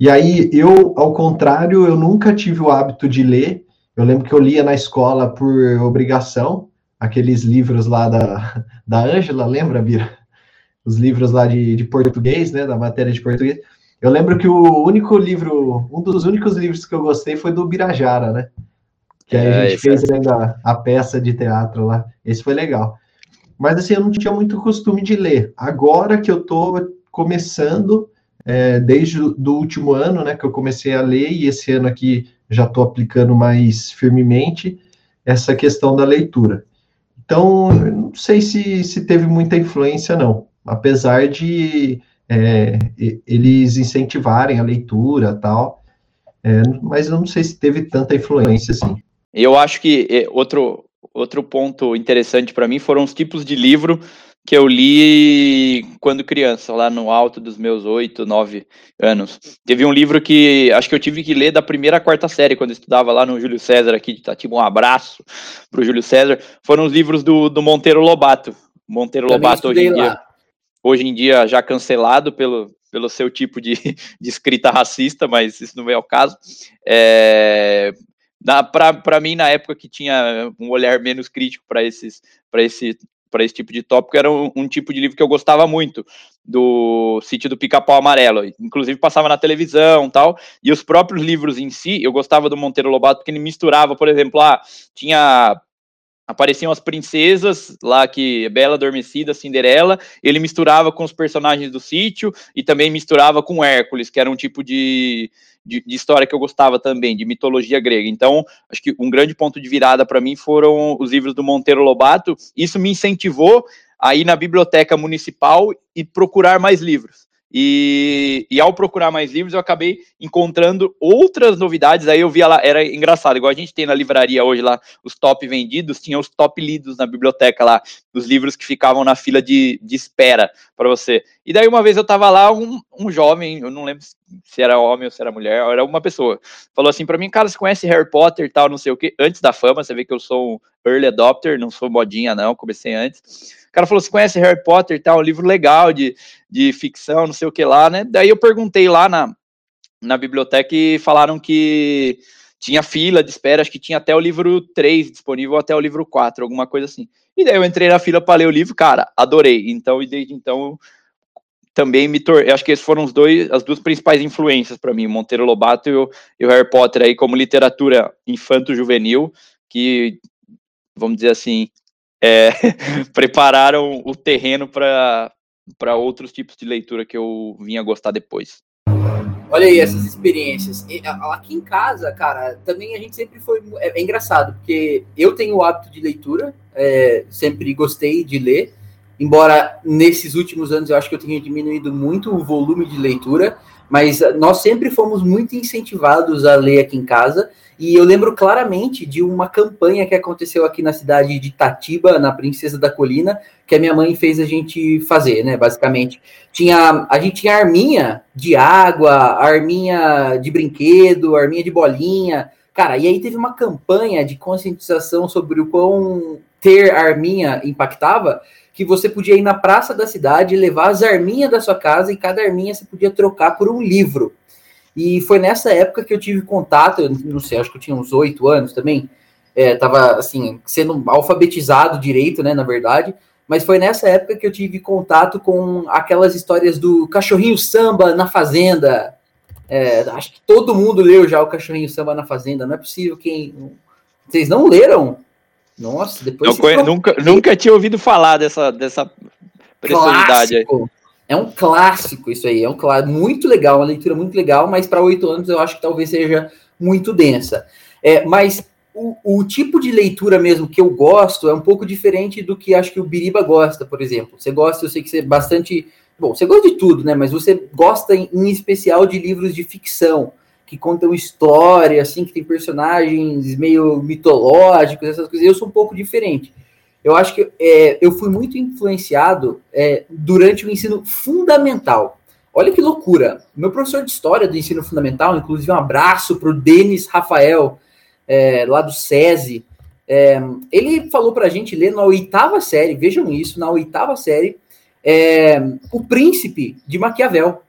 E aí, eu, ao contrário, eu nunca tive o hábito de ler, eu lembro que eu lia na escola por obrigação, aqueles livros lá da, da Ângela, lembra, Bira? Os livros lá de, de português, né, da matéria de português. Eu lembro que o único livro, um dos únicos livros que eu gostei foi do Birajara, né? Que aí é, a gente fez é... ainda a peça de teatro lá. Esse foi legal. Mas assim, eu não tinha muito costume de ler. Agora que eu tô começando, é, desde o último ano, né, que eu comecei a ler, e esse ano aqui já estou aplicando mais firmemente essa questão da leitura. Então, não sei se, se teve muita influência, não. Apesar de é, eles incentivarem a leitura tal, é, mas eu não sei se teve tanta influência assim. Eu acho que é, outro, outro ponto interessante para mim foram os tipos de livro que eu li quando criança, lá no alto dos meus oito, nove anos. Teve um livro que acho que eu tive que ler da primeira à quarta série, quando eu estudava lá no Júlio César, aqui de Itatiba. Um abraço para o Júlio César. Foram os livros do, do Monteiro Lobato. Monteiro Também Lobato, hoje em, dia, hoje em dia, já cancelado pelo, pelo seu tipo de, de escrita racista, mas isso não é o caso. É, para mim, na época que tinha um olhar menos crítico para esses para esse para esse tipo de tópico, era um, um, tipo de livro que eu gostava muito, do sítio do Pica-Pau Amarelo. Inclusive passava na televisão tal. E os próprios livros em si, eu gostava do Monteiro Lobato, porque ele misturava, por exemplo, ah, tinha apareciam as princesas lá que Bela Adormecida, Cinderela, ele misturava com os personagens do sítio e também misturava com Hércules, que era um tipo de, de, de, história que eu gostava também, de mitologia grega. Então, acho que um grande ponto de virada para mim foram os livros do Monteiro Lobato. Isso me incentivou a ir na biblioteca municipal e procurar mais livros. E, e, ao procurar mais livros, eu acabei encontrando outras novidades. Aí eu via lá, era engraçado, igual a gente tem na livraria hoje lá, os top vendidos, tinha os top lidos na biblioteca lá, os livros que ficavam na fila de, de espera para você. E daí uma vez eu tava lá, um, um jovem, eu não lembro se era homem ou se era mulher, era uma pessoa, falou assim para mim, cara, você conhece Harry Potter e tal, não sei o que, antes da fama, você vê que eu sou um early adopter, não sou modinha não, comecei antes cara falou: você conhece Harry Potter e tal, um livro legal de, de ficção, não sei o que lá, né? Daí eu perguntei lá na, na biblioteca e falaram que tinha fila de espera, acho que tinha até o livro 3 disponível, até o livro 4, alguma coisa assim. E daí eu entrei na fila para ler o livro, cara, adorei. Então, e desde então também me tornei, acho que esses foram os dois, as duas principais influências para mim, Monteiro Lobato e o, e o Harry Potter aí como literatura infanto-juvenil, que vamos dizer assim, é, prepararam o terreno para outros tipos de leitura que eu vinha gostar depois. Olha aí essas experiências. Aqui em casa, cara, também a gente sempre foi. É, é engraçado, porque eu tenho o hábito de leitura, é, sempre gostei de ler, embora nesses últimos anos eu acho que eu tenha diminuído muito o volume de leitura, mas nós sempre fomos muito incentivados a ler aqui em casa. E eu lembro claramente de uma campanha que aconteceu aqui na cidade de Tatiba, na Princesa da Colina, que a minha mãe fez a gente fazer, né? Basicamente. Tinha, a gente tinha arminha de água, arminha de brinquedo, arminha de bolinha. Cara, e aí teve uma campanha de conscientização sobre o quão ter arminha impactava, que você podia ir na praça da cidade, levar as arminhas da sua casa e cada arminha você podia trocar por um livro. E foi nessa época que eu tive contato, eu não sei, acho que eu tinha uns oito anos também, é, tava assim, sendo alfabetizado direito, né, na verdade, mas foi nessa época que eu tive contato com aquelas histórias do cachorrinho samba na fazenda. É, acho que todo mundo leu já o cachorrinho samba na fazenda, não é possível quem. Vocês não leram? Nossa, depois. Não, nunca, nunca tinha ouvido falar dessa, dessa preciosidade aí. É um clássico isso aí, é um clássico muito legal, uma leitura muito legal, mas para oito anos eu acho que talvez seja muito densa. É, mas o, o, tipo de leitura mesmo que eu gosto é um pouco diferente do que acho que o Biriba gosta, por exemplo. Você gosta, eu sei que você é bastante. Bom, você gosta de tudo, né? Mas você gosta em, em especial de livros de ficção, que contam história, assim, que tem personagens meio mitológicos, essas coisas. Eu sou um pouco diferente eu acho que é, eu fui muito influenciado é, durante o ensino fundamental. Olha que loucura. Meu professor de história do ensino fundamental, inclusive um abraço para o Denis Rafael, é, lá do SESI, é, ele falou para a gente ler na oitava série, vejam isso, na oitava série, é, O Príncipe de Maquiavel.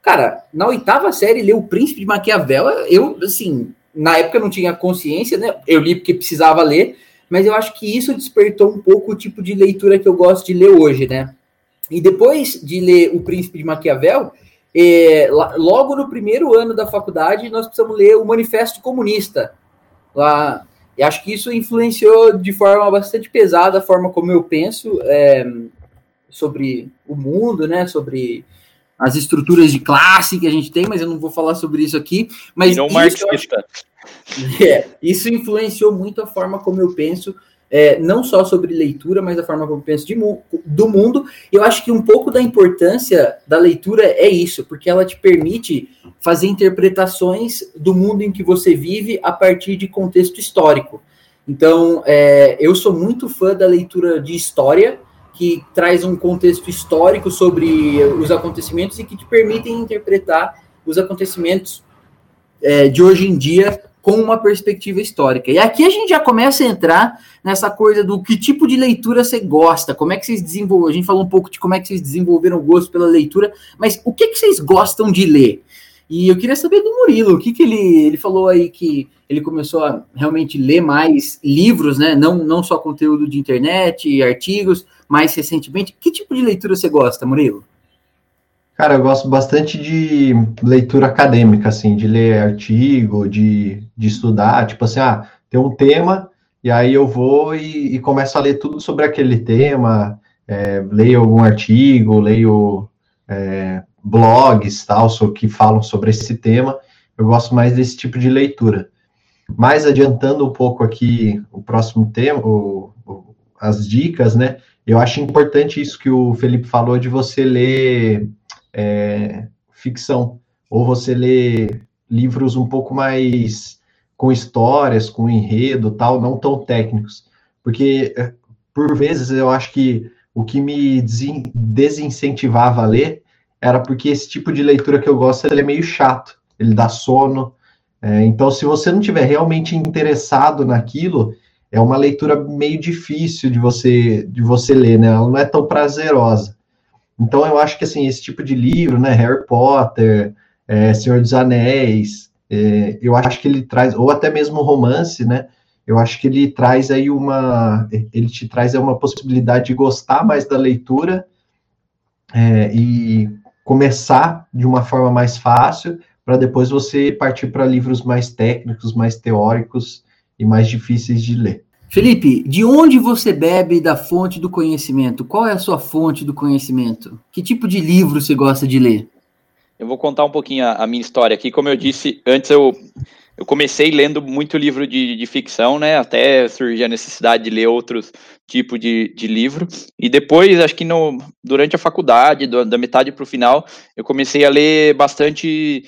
Cara, na oitava série, ler O Príncipe de Maquiavel, eu, assim, na época não tinha consciência, né? Eu li porque precisava ler, mas eu acho que isso despertou um pouco o tipo de leitura que eu gosto de ler hoje, né? E depois de ler O Príncipe de Maquiavel, é, logo no primeiro ano da faculdade, nós precisamos ler o Manifesto Comunista. Lá, e acho que isso influenciou de forma bastante pesada a forma como eu penso é, sobre o mundo, né? Sobre as estruturas de classe que a gente tem, mas eu não vou falar sobre isso aqui. Mas não marxista. É, isso influenciou muito a forma como eu penso, é, não só sobre leitura, mas a forma como eu penso de, do mundo. Eu acho que um pouco da importância da leitura é isso, porque ela te permite fazer interpretações do mundo em que você vive a partir de contexto histórico. Então, é, eu sou muito fã da leitura de história, que traz um contexto histórico sobre os acontecimentos e que te permitem interpretar os acontecimentos é, de hoje em dia com uma perspectiva histórica. E aqui a gente já começa a entrar nessa coisa do que tipo de leitura você gosta, como é que vocês desenvolveram. A gente falou um pouco de como é que vocês desenvolveram o gosto pela leitura, mas o que, que vocês gostam de ler? E eu queria saber do Murilo, o que, que ele, ele falou aí que ele começou a realmente ler mais livros, né? Não, não só conteúdo de internet, artigos, mais recentemente. Que tipo de leitura você gosta, Murilo? Cara, eu gosto bastante de leitura acadêmica, assim, de ler artigo, de, de estudar, tipo assim, ah, tem um tema, e aí eu vou e, e começo a ler tudo sobre aquele tema, é, leio algum artigo, leio é, blogs, tal, que falam sobre esse tema, eu gosto mais desse tipo de leitura. Mais adiantando um pouco aqui o próximo tema, o, o, as dicas, né, eu acho importante isso que o Felipe falou de você ler é, ficção, ou você lê livros um pouco mais com histórias, com enredo, tal, não tão técnicos, porque é, por vezes eu acho que o que me desincentivava a ler era porque esse tipo de leitura que eu gosto ele é meio chato, ele dá sono. É, então, se você não tiver realmente interessado naquilo, é uma leitura meio difícil de você de você ler, né? Ela não é tão prazerosa. Então eu acho que assim esse tipo de livro, né, Harry Potter, é, Senhor dos Anéis, é, eu acho que ele traz, ou até mesmo romance, né? Eu acho que ele traz aí uma, ele te traz uma possibilidade de gostar mais da leitura é, e começar de uma forma mais fácil para depois você partir para livros mais técnicos, mais teóricos e mais difíceis de ler. Felipe, de onde você bebe da fonte do conhecimento? Qual é a sua fonte do conhecimento? Que tipo de livro você gosta de ler? Eu vou contar um pouquinho a, a minha história aqui. Como eu disse antes, eu, eu comecei lendo muito livro de, de ficção, né? Até surgir a necessidade de ler outros tipos de, de livro. E depois, acho que no, durante a faculdade, do, da metade para o final, eu comecei a ler bastante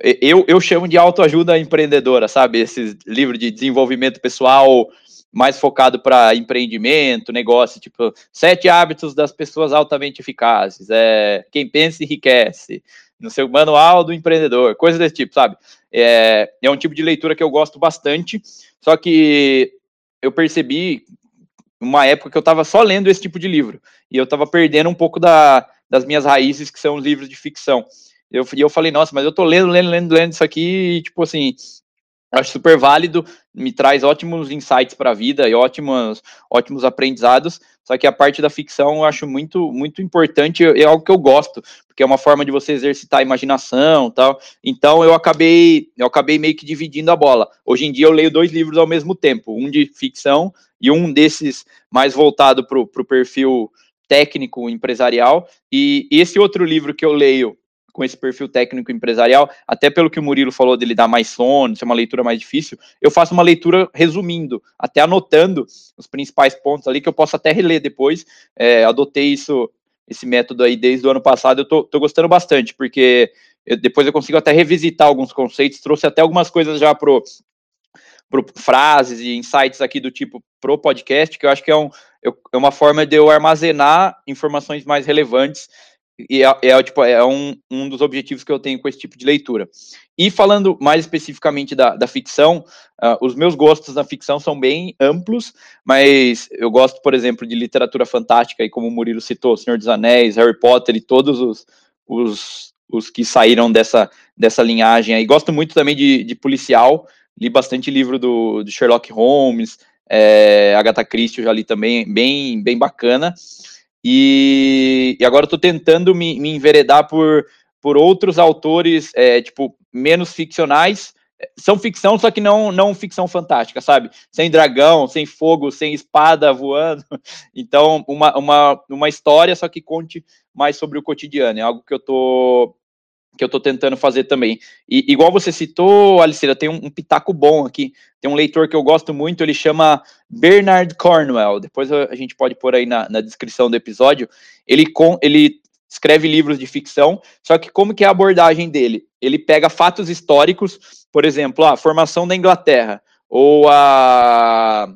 eu, eu chamo de autoajuda empreendedora, sabe? Esses livros de desenvolvimento pessoal, mais focado para empreendimento, negócio, tipo, sete hábitos das pessoas altamente eficazes, é, quem pensa enriquece, no seu manual do empreendedor, coisas desse tipo, sabe? É, é um tipo de leitura que eu gosto bastante, só que eu percebi uma época que eu estava só lendo esse tipo de livro, e eu estava perdendo um pouco da, das minhas raízes, que são os livros de ficção. Eu, e eu falei, nossa, mas eu tô lendo, lendo, lendo, lendo isso aqui, e, tipo assim, acho super válido, me traz ótimos insights para a vida e ótimos, ótimos aprendizados. Só que a parte da ficção eu acho muito, muito importante, é algo que eu gosto, porque é uma forma de você exercitar a imaginação, tal. Então eu acabei, eu acabei meio que dividindo a bola. Hoje em dia eu leio dois livros ao mesmo tempo, um de ficção e um desses mais voltado para o perfil técnico empresarial. E esse outro livro que eu leio com esse perfil técnico empresarial, até pelo que o Murilo falou dele dar mais sono, ser uma leitura mais difícil, eu faço uma leitura resumindo, até anotando os principais pontos ali, que eu posso até reler depois. É, adotei isso, esse método aí desde o ano passado, eu tô, tô gostando bastante, porque eu, depois eu consigo até revisitar alguns conceitos, trouxe até algumas coisas já pro, pro frases e insights aqui do tipo pro podcast, que eu acho que é, um, é uma forma de eu armazenar informações mais relevantes e é, é, tipo, é um, um dos objetivos que eu tenho com esse tipo de leitura. E falando mais especificamente da, da ficção, uh, os meus gostos na ficção são bem amplos, mas eu gosto, por exemplo, de literatura fantástica, e como o Murilo citou, Senhor dos Anéis, Harry Potter e todos os, os, os que saíram dessa, dessa linhagem aí. Gosto muito também de, de policial, li bastante livro do, do Sherlock Holmes, é, Agatha Christie eu já li também, bem, bem bacana. E, e agora eu tô tentando me, me enveredar por, por outros autores, é, tipo, menos ficcionais, são ficção, só que não, não ficção fantástica, sabe? Sem dragão, sem fogo, sem espada voando. Então, uma, uma, uma história, só que conte mais sobre o cotidiano. É algo que eu tô que eu tô tentando fazer também. E igual você citou, Alicira, tem um, um, pitaco bom aqui. Tem um leitor que eu gosto muito, ele chama Bernard Cornwell. Depois a gente pode pôr aí na, na descrição do episódio. Ele, com, ele escreve livros de ficção, só que como que é a abordagem dele? Ele pega fatos históricos, por exemplo, a formação da Inglaterra, ou a,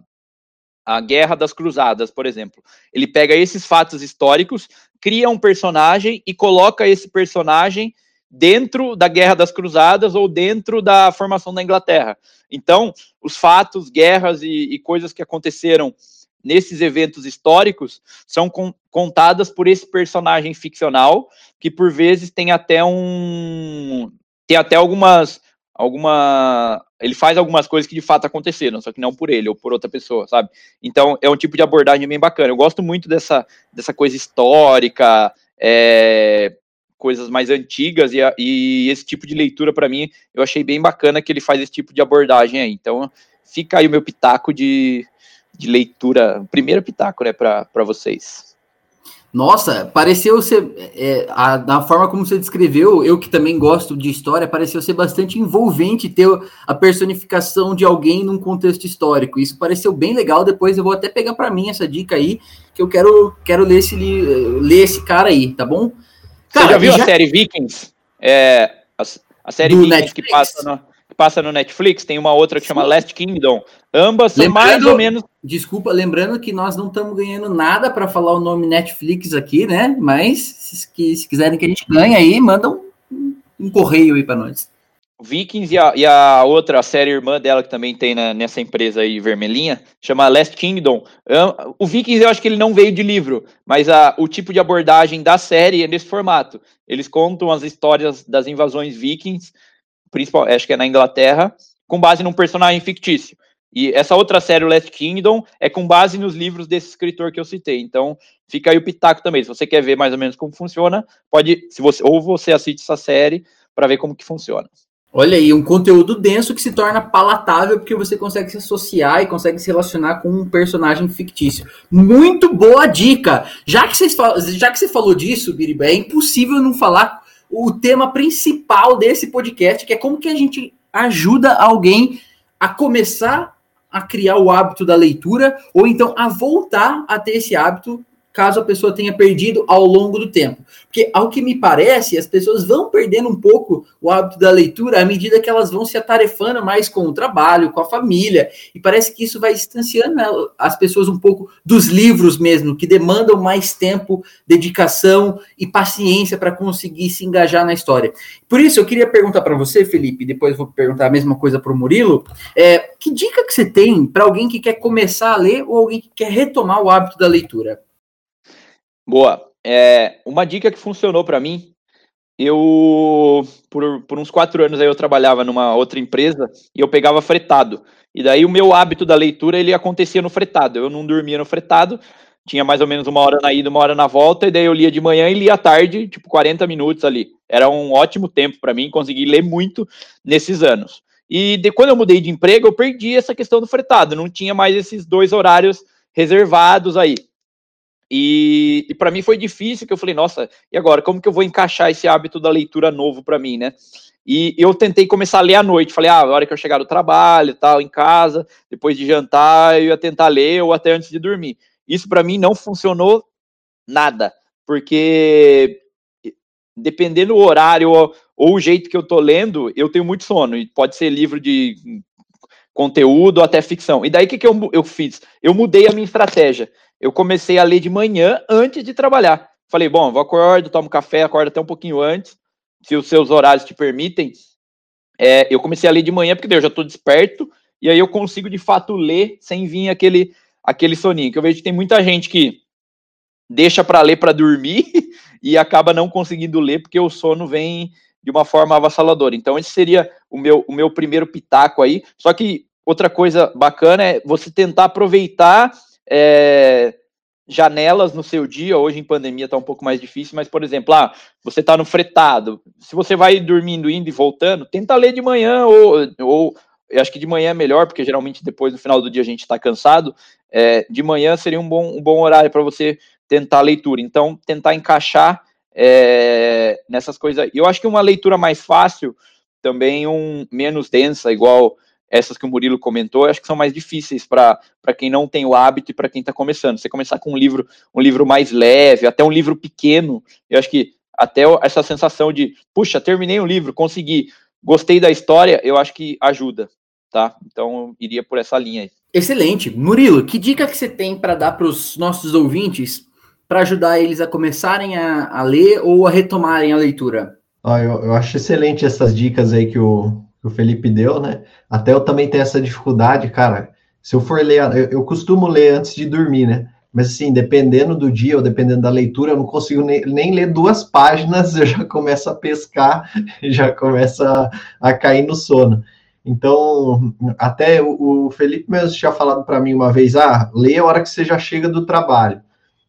a Guerra das Cruzadas, por exemplo. Ele pega esses fatos históricos, cria um personagem e coloca esse personagem dentro da Guerra das Cruzadas ou dentro da formação da Inglaterra. Então, os fatos, guerras e, e coisas que aconteceram nesses eventos históricos são con contadas por esse personagem ficcional que por vezes tem até um tem até algumas alguma ele faz algumas coisas que de fato aconteceram, só que não por ele ou por outra pessoa, sabe? Então é um tipo de abordagem bem bacana. Eu gosto muito dessa, dessa coisa histórica, é, coisas mais antigas e, e esse tipo de leitura para mim eu achei bem bacana que ele faz esse tipo de abordagem aí. Então fica aí o meu pitaco de, de leitura, primeiro pitaco, né, para vocês. Nossa, pareceu ser. É, a, da forma como você descreveu, eu que também gosto de história, pareceu ser bastante envolvente ter a personificação de alguém num contexto histórico. Isso pareceu bem legal. Depois eu vou até pegar para mim essa dica aí, que eu quero, quero ler, esse, ler esse cara aí, tá bom? Cara, você já viu já... a série Vikings? É, a, a série Do Vikings Netflix. que passa no passa no Netflix, tem uma outra que chama Last Kingdom. Ambas são lembrando, mais ou menos. Desculpa, lembrando que nós não estamos ganhando nada para falar o nome Netflix aqui, né? Mas se, se quiserem que a gente ganhe aí, mandam um, um correio aí para nós. Vikings e a, e a, outra, série irmã dela, que também tem na, nessa empresa aí vermelhinha, chama Last Kingdom. O Vikings eu acho que ele não veio de livro, mas a, o tipo de abordagem da série é nesse formato. Eles contam as histórias das invasões vikings principal, acho que é na Inglaterra, com base num personagem fictício. E essa outra série, o Last Kingdom, é com base nos livros desse escritor que eu citei. Então, fica aí o pitaco também. Se você quer ver mais ou menos como funciona, pode, se você ou você assiste essa série para ver como que funciona. Olha aí, um conteúdo denso que se torna palatável porque você consegue se associar e consegue se relacionar com um personagem fictício. Muito boa dica. Já que, vocês, já que você falou disso, Biriba, é impossível não falar o tema principal desse podcast, que é como que a gente ajuda alguém a começar a criar o hábito da leitura ou então a voltar a ter esse hábito caso a pessoa tenha perdido ao longo do tempo. Porque, ao que me parece, as pessoas vão perdendo um pouco o hábito da leitura à medida que elas vão se atarefando mais com o trabalho, com a família, e parece que isso vai distanciando as pessoas um pouco dos livros mesmo, que demandam mais tempo, dedicação e paciência para conseguir se engajar na história. Por isso, eu queria perguntar para você, Felipe, depois vou perguntar a mesma coisa para o Murilo, é, que dica que você tem para alguém que quer começar a ler ou alguém que quer retomar o hábito da leitura? Boa. É, uma dica que funcionou para mim, eu por, por uns quatro anos aí eu trabalhava numa outra empresa e eu pegava fretado. E daí o meu hábito da leitura ele acontecia no fretado. Eu não dormia no fretado, tinha mais ou menos uma hora na ida, uma hora na volta, e daí eu lia de manhã e lia à tarde, tipo 40 minutos ali. Era um ótimo tempo para mim, consegui ler muito nesses anos. E de, quando eu mudei de emprego, eu perdi essa questão do fretado, não tinha mais esses dois horários reservados aí. E, e para mim foi difícil, que eu falei, nossa, e agora, como que eu vou encaixar esse hábito da leitura novo para mim, né? E eu tentei começar a ler à noite, falei, ah, a hora que eu chegar do trabalho tal, em casa, depois de jantar, eu ia tentar ler ou até antes de dormir. Isso para mim não funcionou nada, porque dependendo do horário ou, ou, o jeito que eu tô lendo, eu tenho muito sono, e pode ser livro de conteúdo ou até ficção. E daí o que, que eu, eu fiz? Eu mudei a minha estratégia eu comecei a ler de manhã antes de trabalhar. Falei, bom, vou acordo, tomo café, acordo até um pouquinho antes, se os seus horários te permitem. É, eu comecei a ler de manhã porque eu já estou desperto e aí eu consigo de fato ler sem vir aquele aquele soninho. Que eu vejo que tem muita gente que deixa para ler para dormir e acaba não conseguindo ler porque o sono vem de uma forma avassaladora. Então esse seria o meu o meu primeiro pitaco aí. Só que outra coisa bacana é você tentar aproveitar é, janelas no seu dia. Hoje em pandemia está um pouco mais difícil, mas, por exemplo, ah, você está no fretado. Se você vai dormindo, indo e voltando, tenta ler de manhã, ou, ou eu acho que de manhã é melhor, porque geralmente depois no final do dia a gente está cansado. É, de manhã seria um bom, um bom horário para você tentar a leitura. Então, tentar encaixar é, nessas coisas. Eu acho que uma leitura mais fácil, também um menos densa, igual essas que o Murilo comentou, acho que são mais difíceis para quem não tem o hábito e para quem está começando. Você começar com um livro, um livro mais leve, até um livro pequeno, eu acho que até essa sensação de, puxa, terminei um livro, consegui, gostei da história, eu acho que ajuda, tá? Então, iria por essa linha aí. Excelente. Murilo, que dica que você tem para dar para os nossos ouvintes para ajudar eles a começarem a, a, ler ou a retomarem a leitura? Ah, eu, eu acho excelente essas dicas aí que o, que o Felipe deu, né? Até eu também tenho essa dificuldade, cara. Se eu for ler, eu, eu costumo ler antes de dormir, né? Mas assim, dependendo do dia ou dependendo da leitura, eu não consigo nem, nem ler duas páginas, eu já começo a pescar, já começo a, a cair no sono. Então, até o, Felipe mesmo tinha falado para mim uma vez, ah, lê a hora que você já chega do trabalho.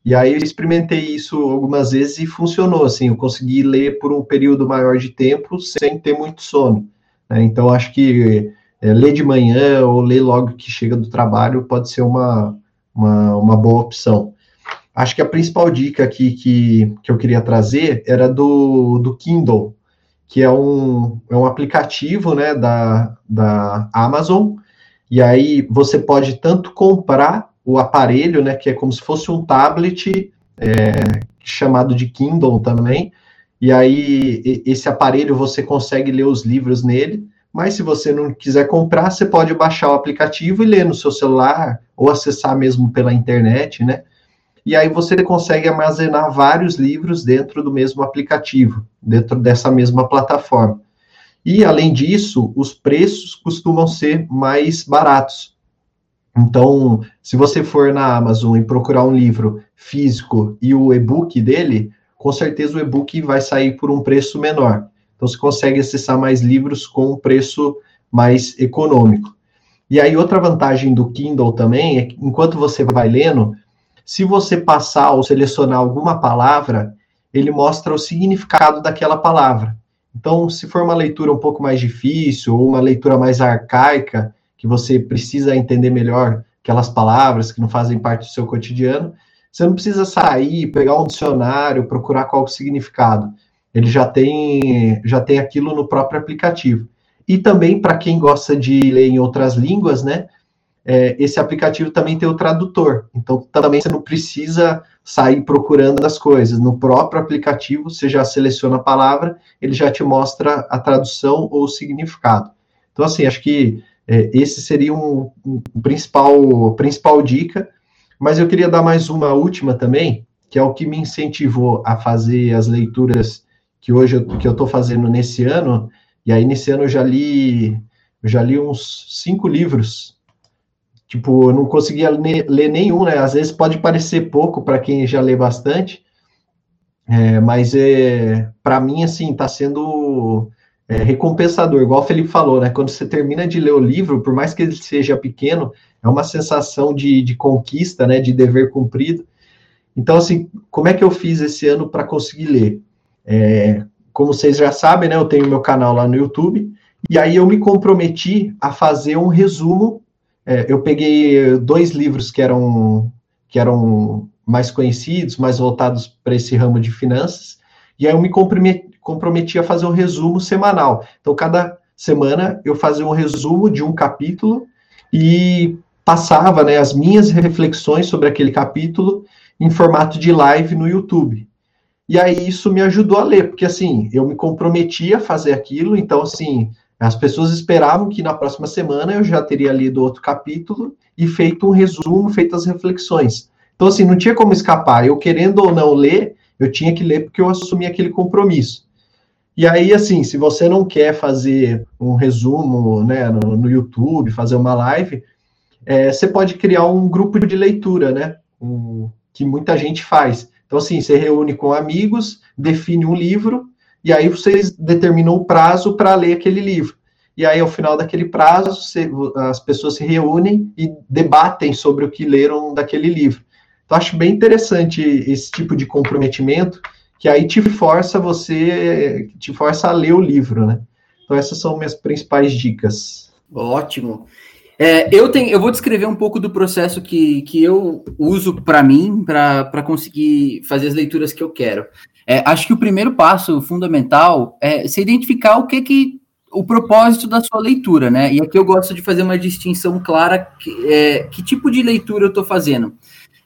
E aí eu experimentei isso algumas vezes e funcionou, assim, eu consegui ler por um período maior de tempo sem ter muito sono. Né? Então, acho que é, ler de manhã ou ler logo que chega do trabalho pode ser uma, uma, uma boa opção. Acho que a principal dica aqui que, que eu queria trazer era do, do Kindle, que é um, é um aplicativo né, da, da Amazon, e aí você pode tanto comprar o aparelho, né, que é como se fosse um tablet é, chamado de Kindle também, e aí esse aparelho você consegue ler os livros nele, mas se você não quiser comprar, você pode baixar o aplicativo e ler no seu celular, ou acessar mesmo pela internet, né? E aí você consegue armazenar vários livros dentro do mesmo aplicativo, dentro dessa mesma plataforma. E, além disso, os preços costumam ser mais baratos. Então, se você for na Amazon e procurar um livro físico e o e-book dele, com certeza o e-book vai sair por um preço menor. Então, você consegue acessar mais livros com um preço mais econômico. E aí, outra vantagem do Kindle também é que, enquanto você vai lendo, se você passar ou selecionar alguma palavra, ele mostra o significado daquela palavra. Então, se for uma leitura um pouco mais difícil ou uma leitura mais arcaica, que você precisa entender melhor aquelas palavras que não fazem parte do seu cotidiano, você não precisa sair, pegar um dicionário, procurar qual o significado ele já tem, já tem aquilo no próprio aplicativo. E também, para quem gosta de ler em outras línguas, né? É, esse aplicativo também tem o tradutor. Então, também você não precisa sair procurando as coisas. No próprio aplicativo, você já seleciona a palavra, ele já te mostra a tradução ou o significado. Então, assim, acho que é, esse seria um, um principal, principal dica. Mas eu queria dar mais uma última também, que é o que me incentivou a fazer as leituras que hoje eu, que eu estou fazendo nesse ano, e aí nesse ano eu já li, eu já li uns cinco livros. Tipo, eu não conseguia ler nenhum, né? Às vezes pode parecer pouco para quem já lê bastante, é, mas é, para mim, assim, está sendo é, recompensador, igual o Felipe falou, né? Quando você termina de ler o livro, por mais que ele seja pequeno, é uma sensação de, de conquista, né? De dever cumprido. Então, assim, como é que eu fiz esse ano para conseguir ler? É, como vocês já sabem, né, eu tenho meu canal lá no YouTube, e aí eu me comprometi a fazer um resumo. É, eu peguei dois livros que eram, que eram mais conhecidos, mais voltados para esse ramo de finanças, e aí eu me comprometi a fazer um resumo semanal. Então, cada semana eu fazia um resumo de um capítulo e passava né, as minhas reflexões sobre aquele capítulo em formato de live no YouTube. E aí isso me ajudou a ler, porque assim, eu me comprometi a fazer aquilo, então assim, as pessoas esperavam que na próxima semana eu já teria lido outro capítulo e feito um resumo, feito as reflexões. Então assim, não tinha como escapar. Eu querendo ou não ler, eu tinha que ler porque eu assumi aquele compromisso. E aí, assim, se você não quer fazer um resumo né, no, no YouTube, fazer uma live, é, você pode criar um grupo de leitura, né? Um, que muita gente faz. Então, assim, você reúne com amigos, define um livro, e aí vocês determinam o prazo para ler aquele livro. E aí, ao final daquele prazo, você, as pessoas se reúnem e debatem sobre o que leram daquele livro. Então, acho bem interessante esse tipo de comprometimento, que aí te força você, te força a ler o livro, né? Então, essas são minhas principais dicas. Ótimo. É, eu, tenho, eu vou descrever um pouco do processo que, que eu uso para mim, para conseguir fazer as leituras que eu quero. É, acho que o primeiro passo fundamental é se identificar o que que o propósito da sua leitura, né? E aqui eu gosto de fazer uma distinção clara que, é, que tipo de leitura eu estou fazendo.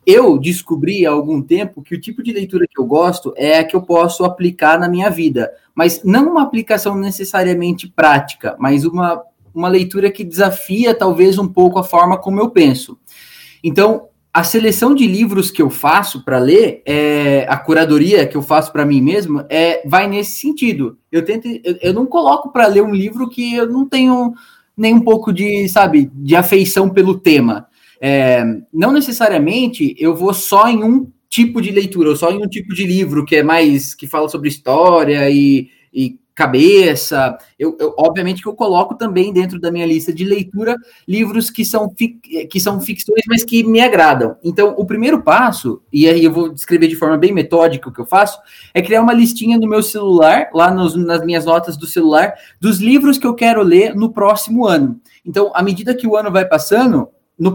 Eu descobri há algum tempo que o tipo de leitura que eu gosto é a que eu posso aplicar na minha vida, mas não uma aplicação necessariamente prática, mas uma uma leitura que desafia talvez um pouco a forma como eu penso. Então, a seleção de livros que eu faço para ler, é, a curadoria que eu faço para mim mesmo, é, vai nesse sentido. Eu tento, eu, eu não coloco para ler um livro que eu não tenho nem um pouco de, sabe, de afeição pelo tema. É, não necessariamente eu vou só em um tipo de leitura, ou só em um tipo de livro que é mais que fala sobre história e, e cabeça. Eu, eu, obviamente que eu coloco também dentro da minha lista de leitura livros que são, que são ficções, mas que me agradam. Então, o primeiro passo, e aí eu vou descrever de forma bem metódica o que eu faço, é criar uma listinha no meu celular, lá nos, nas minhas notas do celular, dos livros que eu quero ler no próximo ano. Então, à medida que o ano vai passando,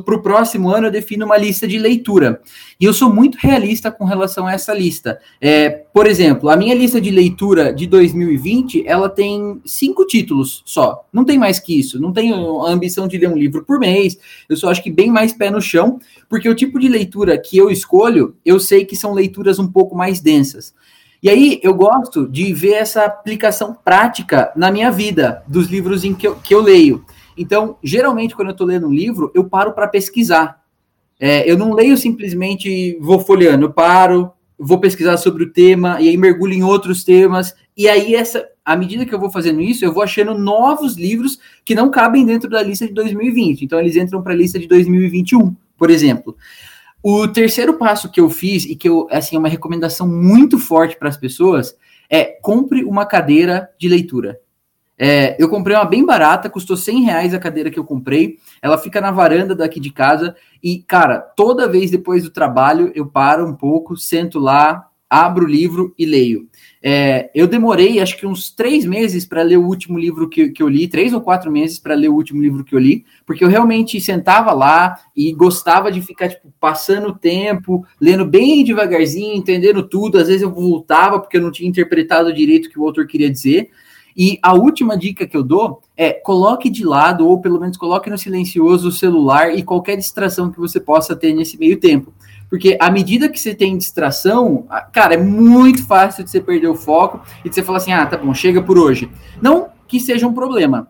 para o próximo ano eu defino uma lista de leitura. E eu sou muito realista com relação a essa lista. É, por exemplo, a minha lista de leitura de 2020, ela tem cinco títulos só. Não tem mais que isso. Não tenho a ambição de ler um livro por mês. Eu só acho que bem mais pé no chão, porque o tipo de leitura que eu escolho, eu sei que são leituras um pouco mais densas. E aí eu gosto de ver essa aplicação prática na minha vida, dos livros em que eu, que eu leio. Então, geralmente, quando eu estou lendo um livro, eu paro para pesquisar. É, eu não leio simplesmente vou folheando, eu paro, vou pesquisar sobre o tema, e aí mergulho em outros temas, e aí essa, à medida que eu vou fazendo isso, eu vou achando novos livros que não cabem dentro da lista de 2020. Então, eles entram para a lista de 2021, por exemplo. O terceiro passo que eu fiz, e que eu, assim, é uma recomendação muito forte para as pessoas, é compre uma cadeira de leitura. É, eu comprei uma bem barata, custou 100 reais a cadeira que eu comprei. Ela fica na varanda daqui de casa. E, cara, toda vez depois do trabalho, eu paro um pouco, sento lá, abro o livro e leio. É, eu demorei, acho que uns três meses para ler o último livro que, que eu li, três ou quatro meses para ler o último livro que eu li, porque eu realmente sentava lá e gostava de ficar, tipo, passando o tempo, lendo bem devagarzinho, entendendo tudo. Às vezes eu voltava porque eu não tinha interpretado direito o que o autor queria dizer. E a última dica que eu dou é coloque de lado, ou pelo menos coloque no silencioso o celular e qualquer distração que você possa ter nesse meio tempo. Porque à medida que você tem distração, cara, é muito fácil de você perder o foco e de você falar assim: ah, tá bom, chega por hoje. Não que seja um problema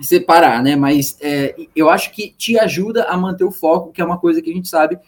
separar, né? Mas é, eu acho que te ajuda a manter o foco, que é uma coisa que a gente sabe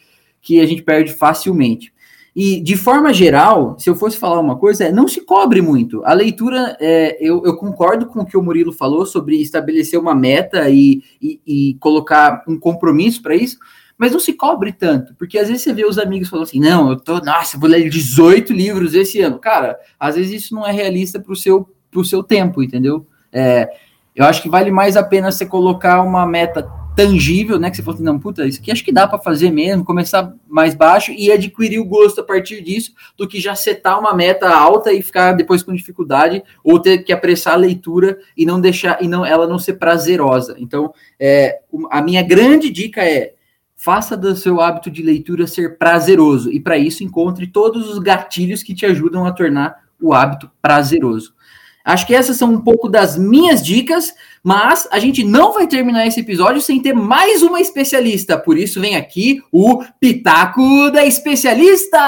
que a gente perde facilmente. E, de forma geral, se eu fosse falar uma coisa, é não se cobre muito. A leitura, é, eu, eu, concordo com o que o Murilo falou sobre estabelecer uma meta e, e, e colocar um compromisso para isso, mas não se cobre tanto, porque às vezes você vê os amigos falando assim: não, eu tô, nossa, vou ler 18 livros esse ano. Cara, às vezes isso não é realista para o seu, seu tempo, entendeu? É, eu acho que vale mais a pena você colocar uma meta tangível, né? Que você falou assim, não, puta, isso aqui acho que dá para fazer mesmo, começar mais baixo e adquirir o gosto a partir disso, do que já setar uma meta alta e ficar depois com dificuldade, ou ter que apressar a leitura e não deixar, e não ela não ser prazerosa. Então, é, a minha grande dica é faça do seu hábito de leitura ser prazeroso, e para isso encontre todos os gatilhos que te ajudam a tornar o hábito prazeroso. Acho que essas são um pouco das minhas dicas, mas a gente não vai terminar esse episódio sem ter mais uma especialista. Por isso vem aqui o Pitaco da Especialista!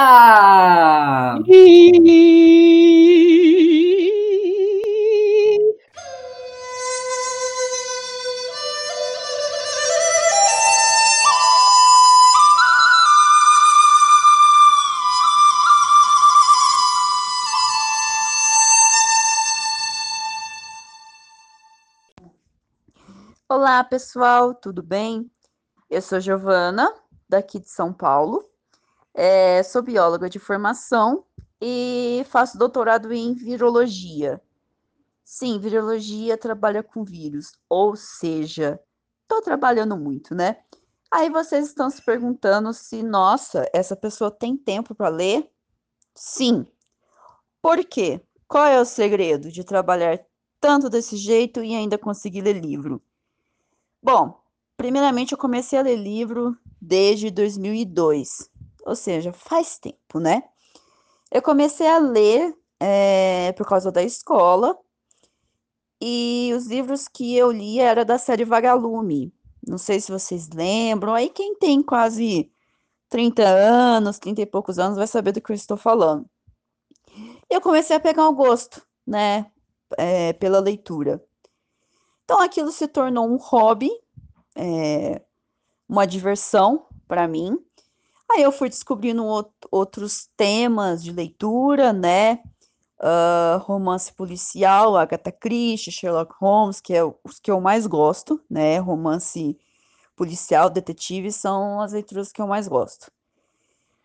Olá, pessoal, tudo bem? Eu sou Giovana, daqui de São Paulo. É, sou bióloga de formação e faço doutorado em virologia. Sim, virologia trabalha com vírus, ou seja, estou trabalhando muito, né? Aí vocês estão se perguntando se, nossa, essa pessoa tem tempo para ler? Sim. Por quê? Qual é o segredo de trabalhar tanto desse jeito e ainda conseguir ler livro? Bom, primeiramente eu comecei a ler livro desde 2002, ou seja, faz tempo, né? Eu comecei a ler é, por causa da escola e os livros que eu li era da série Vagalume. Não sei se vocês lembram. Aí quem tem quase 30 anos, 30 e poucos anos, vai saber do que eu estou falando. Eu comecei a pegar o gosto, né, é, pela leitura. Então aquilo se tornou um hobby, é, uma diversão para mim. Aí eu fui descobrindo outros temas de leitura, né? Uh, romance policial, Agatha Christie, Sherlock Holmes, que é os que eu mais gosto, né? Romance policial, detetive, são as leituras que eu mais gosto.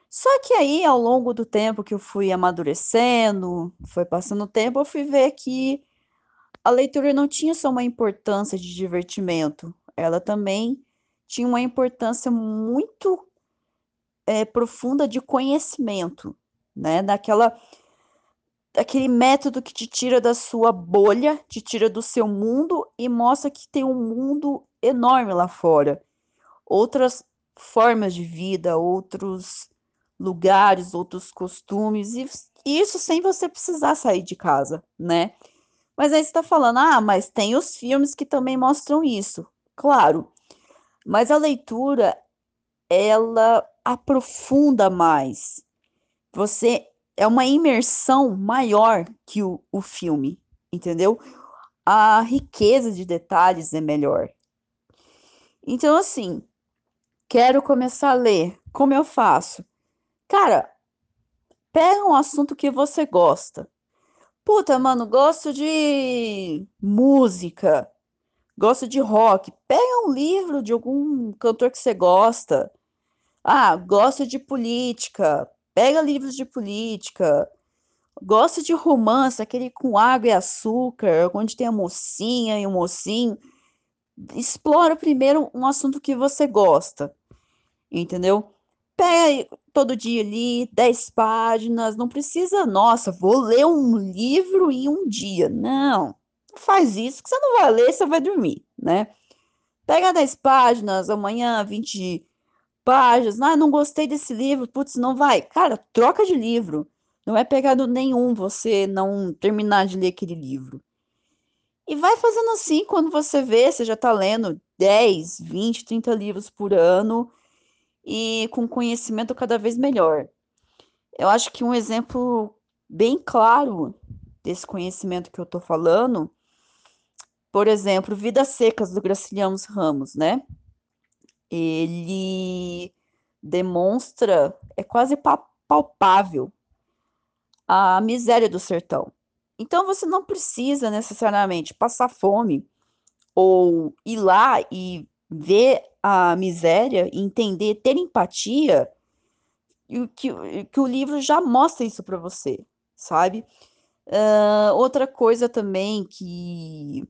Só que aí, ao longo do tempo que eu fui amadurecendo, foi passando o tempo, eu fui ver que a leitura não tinha só uma importância de divertimento, ela também tinha uma importância muito é, profunda de conhecimento, né? Daquela, daquele método que te tira da sua bolha, te tira do seu mundo e mostra que tem um mundo enorme lá fora. Outras formas de vida, outros lugares, outros costumes, e isso sem você precisar sair de casa, né? Mas aí você está falando, ah, mas tem os filmes que também mostram isso. Claro, mas a leitura, ela aprofunda mais. Você é uma imersão maior que o, o filme, entendeu? A riqueza de detalhes é melhor. Então, assim, quero começar a ler. Como eu faço? Cara, pega um assunto que você gosta. Puta, mano, gosto de música, gosto de rock. Pega um livro de algum cantor que você gosta. Ah, gosto de política. Pega livros de política. Gosto de romance, aquele com água e açúcar, onde tem a mocinha e o mocinho. Explora primeiro um assunto que você gosta, entendeu? pega todo dia ali 10 páginas, não precisa, nossa, vou ler um livro em um dia. Não, faz isso, que você não vai ler, você vai dormir, né? Pega 10 páginas, amanhã 20 páginas, ah, não gostei desse livro, putz, não vai. Cara, troca de livro. Não é pegado nenhum você não terminar de ler aquele livro. E vai fazendo assim, quando você vê, você já tá lendo 10, 20, 30 livros por ano, e com conhecimento cada vez melhor. Eu acho que um exemplo bem claro desse conhecimento que eu estou falando, por exemplo, Vidas Secas do Graciliano Ramos, né? Ele demonstra, é quase palpável, a miséria do sertão. Então você não precisa necessariamente passar fome ou ir lá e ver a miséria, entender, ter empatia, e que, que o livro já mostra isso para você, sabe? Uh, outra coisa também que.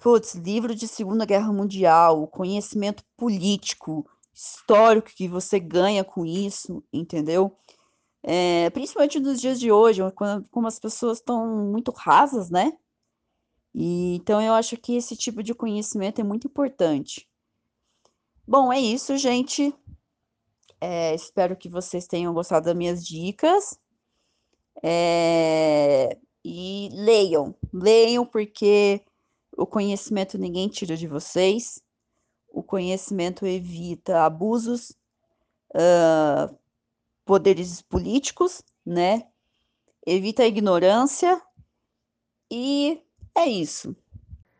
Putz, livro de Segunda Guerra Mundial, conhecimento político, histórico que você ganha com isso, entendeu? É, principalmente nos dias de hoje, quando, como as pessoas estão muito rasas, né? E, então eu acho que esse tipo de conhecimento é muito importante. Bom, é isso, gente. É, espero que vocês tenham gostado das minhas dicas. É, e leiam, leiam, porque o conhecimento ninguém tira de vocês. O conhecimento evita abusos, uh, poderes políticos, né? Evita a ignorância e é isso.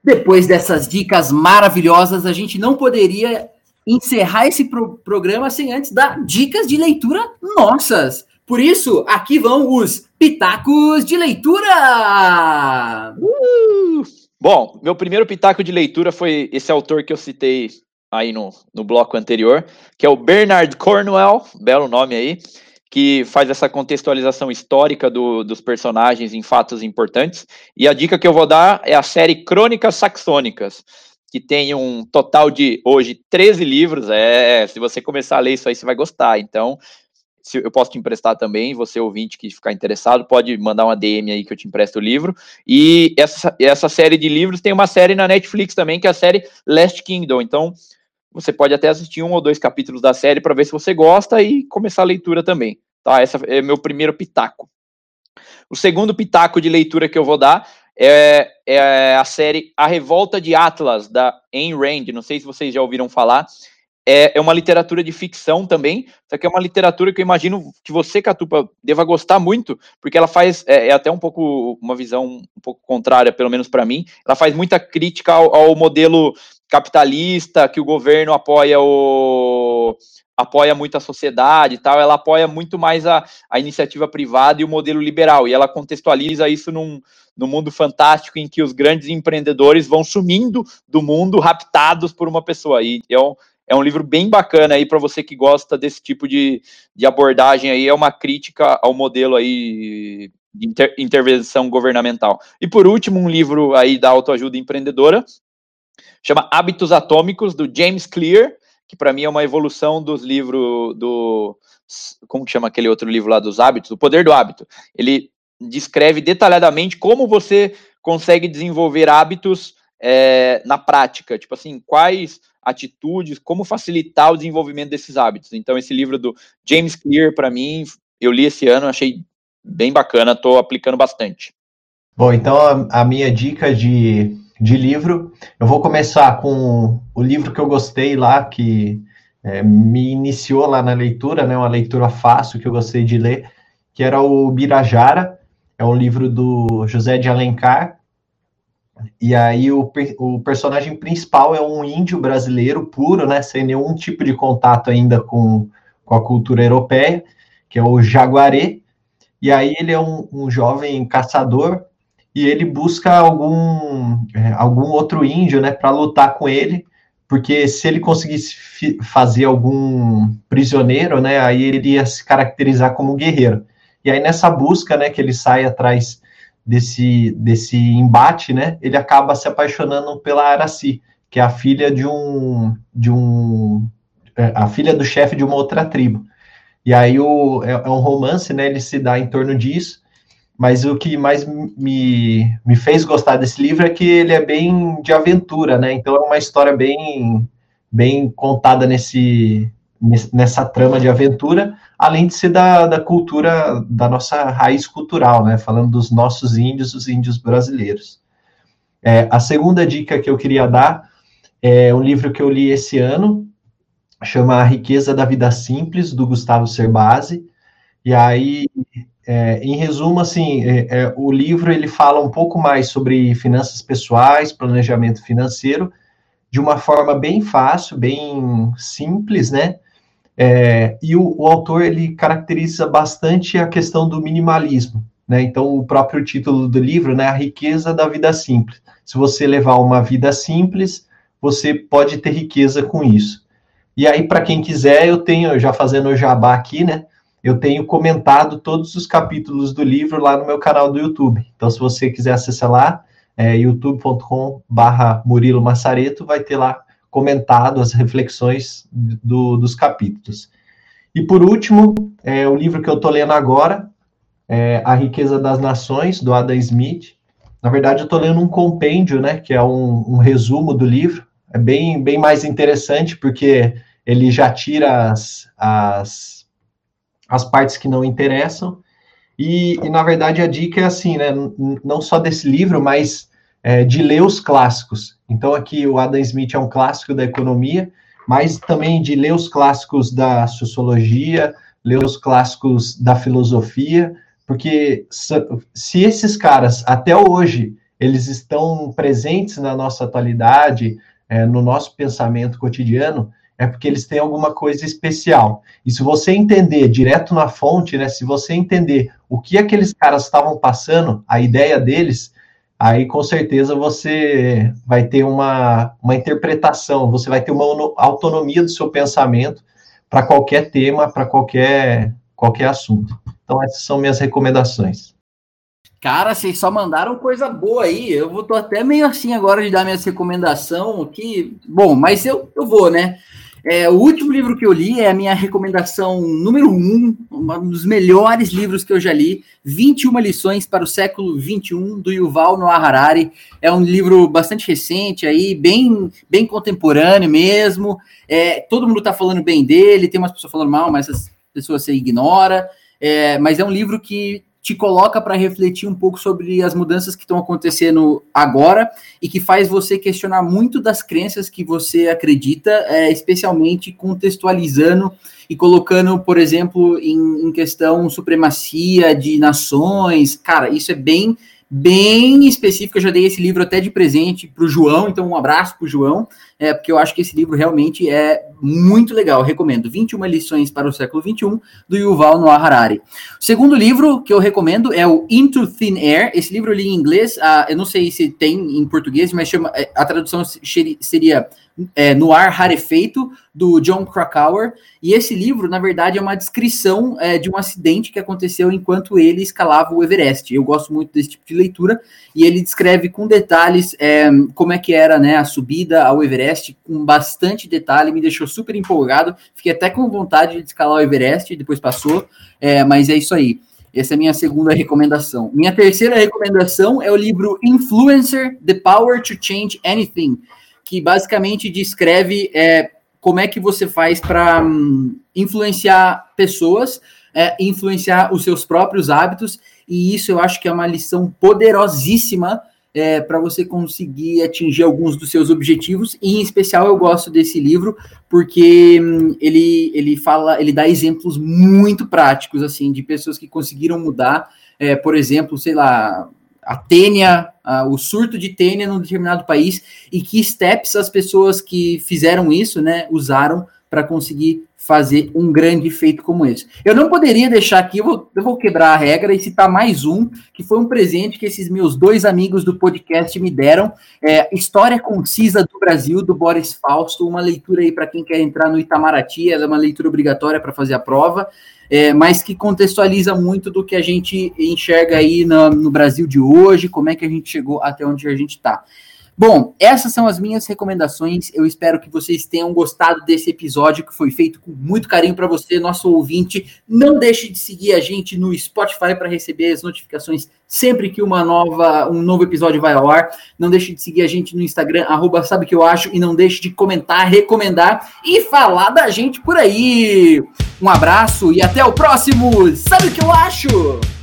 Depois dessas dicas maravilhosas, a gente não poderia encerrar esse pro programa sem antes dar dicas de leitura nossas. Por isso, aqui vão os pitacos de leitura! Uh! Bom, meu primeiro pitaco de leitura foi esse autor que eu citei aí no, no bloco anterior, que é o Bernard Cornwell, belo nome aí que faz essa contextualização histórica do, dos personagens em fatos importantes. E a dica que eu vou dar é a série Crônicas Saxônicas, que tem um total de, hoje, 13 livros. É, se você começar a ler isso aí, você vai gostar. Então, se eu posso te emprestar também, você ouvinte que ficar interessado, pode mandar uma DM aí que eu te empresto o livro. E essa, essa série de livros tem uma série na Netflix também, que é a série Last Kingdom. Então, você pode até assistir um ou dois capítulos da série para ver se você gosta e começar a leitura também. Tá? Esse é meu primeiro pitaco. O segundo pitaco de leitura que eu vou dar é, é a série A Revolta de Atlas, da Ayn Rand. Não sei se vocês já ouviram falar. É, é uma literatura de ficção também, só que é uma literatura que eu imagino que você, Catupa, deva gostar muito, porque ela faz, é, é até um pouco, uma visão um pouco contrária, pelo menos para mim, ela faz muita crítica ao, ao modelo capitalista, que o governo apoia o apoia muito a sociedade e tal, ela apoia muito mais a, a iniciativa privada e o modelo liberal, e ela contextualiza isso num, num mundo fantástico em que os grandes empreendedores vão sumindo do mundo, raptados por uma pessoa, e é um, é um livro bem bacana aí para você que gosta desse tipo de, de abordagem aí, é uma crítica ao modelo aí de inter, intervenção governamental. E por último, um livro aí da autoajuda empreendedora, chama Hábitos Atômicos, do James Clear, que para mim é uma evolução dos livros do. Como chama aquele outro livro lá dos hábitos? O Poder do Hábito. Ele descreve detalhadamente como você consegue desenvolver hábitos é, na prática. Tipo assim, quais atitudes, como facilitar o desenvolvimento desses hábitos. Então, esse livro do James Clear, para mim, eu li esse ano, achei bem bacana, estou aplicando bastante. Bom, então a, a minha dica de de livro. Eu vou começar com o livro que eu gostei lá, que é, me iniciou lá na leitura, né, uma leitura fácil que eu gostei de ler, que era o Birajara, é um livro do José de Alencar, e aí o, o personagem principal é um índio brasileiro puro, né, sem nenhum tipo de contato ainda com, com a cultura europeia, que é o Jaguaré, e aí ele é um, um jovem caçador e ele busca algum, é, algum outro índio, né, para lutar com ele, porque se ele conseguisse fazer algum prisioneiro, né, aí ele iria se caracterizar como guerreiro. E aí nessa busca, né, que ele sai atrás desse, desse embate, né, ele acaba se apaixonando pela Araci, que é a filha de um, de um, é, a filha do chefe de uma outra tribo. E aí o, é, é um romance, né, ele se dá em torno disso, mas o que mais me, me fez gostar desse livro é que ele é bem de aventura, né? Então é uma história bem, bem contada nesse, nessa trama de aventura, além de ser da, da cultura, da nossa raiz cultural, né? Falando dos nossos índios, os índios brasileiros. É, a segunda dica que eu queria dar é um livro que eu li esse ano, chama A Riqueza da Vida Simples, do Gustavo Cerbasi. E aí é, em resumo, assim, é, é, o livro ele fala um pouco mais sobre finanças pessoais, planejamento financeiro, de uma forma bem fácil, bem simples, né? É, e o, o, autor ele caracteriza bastante a questão do minimalismo, né? Então, o próprio título do livro, né, a riqueza da vida simples. Se você levar uma vida simples, você pode ter riqueza com isso. E aí, para quem quiser, eu tenho já fazendo o jabá aqui, né? Eu tenho comentado todos os capítulos do livro lá no meu canal do YouTube. Então, se você quiser acessar lá, é youtube.com/barra Murilo Massareto, vai ter lá comentado as reflexões do, dos capítulos. E por último, é, o livro que eu estou lendo agora, é A Riqueza das Nações, do Adam Smith. Na verdade, eu estou lendo um compêndio, né, que é um, um resumo do livro. É bem, bem mais interessante, porque ele já tira as, as as partes que não interessam. E, e, na verdade, a dica é assim, né? Não só desse livro, mas é, de ler os clássicos. Então, aqui o Adam Smith é um clássico da economia, mas também de ler os clássicos da sociologia, ler os clássicos da filosofia, porque se esses caras, até hoje, eles estão presentes na nossa atualidade, é, no nosso pensamento cotidiano, é porque eles têm alguma coisa especial. E se você entender direto na fonte, né, se você entender o que aqueles caras estavam passando, a ideia deles, aí com certeza você vai ter uma, uma interpretação, você vai ter uma autonomia do seu pensamento para qualquer tema, para qualquer, qualquer assunto. Então, essas são minhas recomendações. Cara, vocês só mandaram coisa boa aí. Eu vou tô até meio assim agora de dar minha recomendação aqui. Bom, mas eu, eu vou, né? É, o último livro que eu li é a minha recomendação número um, um dos melhores livros que eu já li, 21 lições para o século 21 do Yuval Noah Harari. É um livro bastante recente aí, bem, bem contemporâneo mesmo. É, todo mundo está falando bem dele, tem umas pessoas falando mal, mas essas pessoas você ignora. É, mas é um livro que te coloca para refletir um pouco sobre as mudanças que estão acontecendo agora e que faz você questionar muito das crenças que você acredita, é, especialmente contextualizando e colocando, por exemplo, em, em questão supremacia de nações. Cara, isso é bem bem específica. Eu já dei esse livro até de presente para o João, então um abraço para o João, é, porque eu acho que esse livro realmente é muito legal. Recomendo 21 lições para o século XXI, do Yuval Noah Harari. O segundo livro que eu recomendo é o Into Thin Air. Esse livro eu li em inglês, ah, eu não sei se tem em português, mas chama, é, a tradução seria é, No Ar Rarefeito, do John Krakauer. E esse livro, na verdade, é uma descrição é, de um acidente que aconteceu enquanto ele escalava o Everest. Eu gosto muito desse tipo de leitura, e ele descreve com detalhes é, como é que era né, a subida ao Everest, com bastante detalhe, me deixou super empolgado. Fiquei até com vontade de escalar o Everest, depois passou, é, mas é isso aí. Essa é a minha segunda recomendação. Minha terceira recomendação é o livro Influencer: The Power to Change Anything, que basicamente descreve é, como é que você faz para hum, influenciar pessoas, é, influenciar os seus próprios hábitos, e isso eu acho que é uma lição poderosíssima é, para você conseguir atingir alguns dos seus objetivos. E, em especial, eu gosto desse livro porque hum, ele, ele fala, ele dá exemplos muito práticos assim de pessoas que conseguiram mudar. É, por exemplo, sei lá, a tênia, o surto de tênia num determinado país e que steps as pessoas que fizeram isso, né, usaram para conseguir fazer um grande feito como esse. Eu não poderia deixar aqui, eu vou, eu vou, quebrar a regra e citar mais um, que foi um presente que esses meus dois amigos do podcast me deram. É, História Concisa do Brasil, do Boris Fausto, uma leitura aí para quem quer entrar no Itamaraty, ela é uma leitura obrigatória para fazer a prova é, mas que contextualiza muito do que a gente enxerga aí no, no Brasil de hoje, como é que a gente chegou até onde a gente está. Bom, essas são as minhas recomendações. Eu espero que vocês tenham gostado desse episódio que foi feito com muito carinho para você, nosso ouvinte. Não deixe de seguir a gente no Spotify para receber as notificações sempre que uma nova, um novo episódio vai ao ar. Não deixe de seguir a gente no Instagram, arroba sabe que eu acho, e não deixe de comentar, recomendar e falar da gente por aí. Um abraço e até o próximo. Sabe o que eu acho?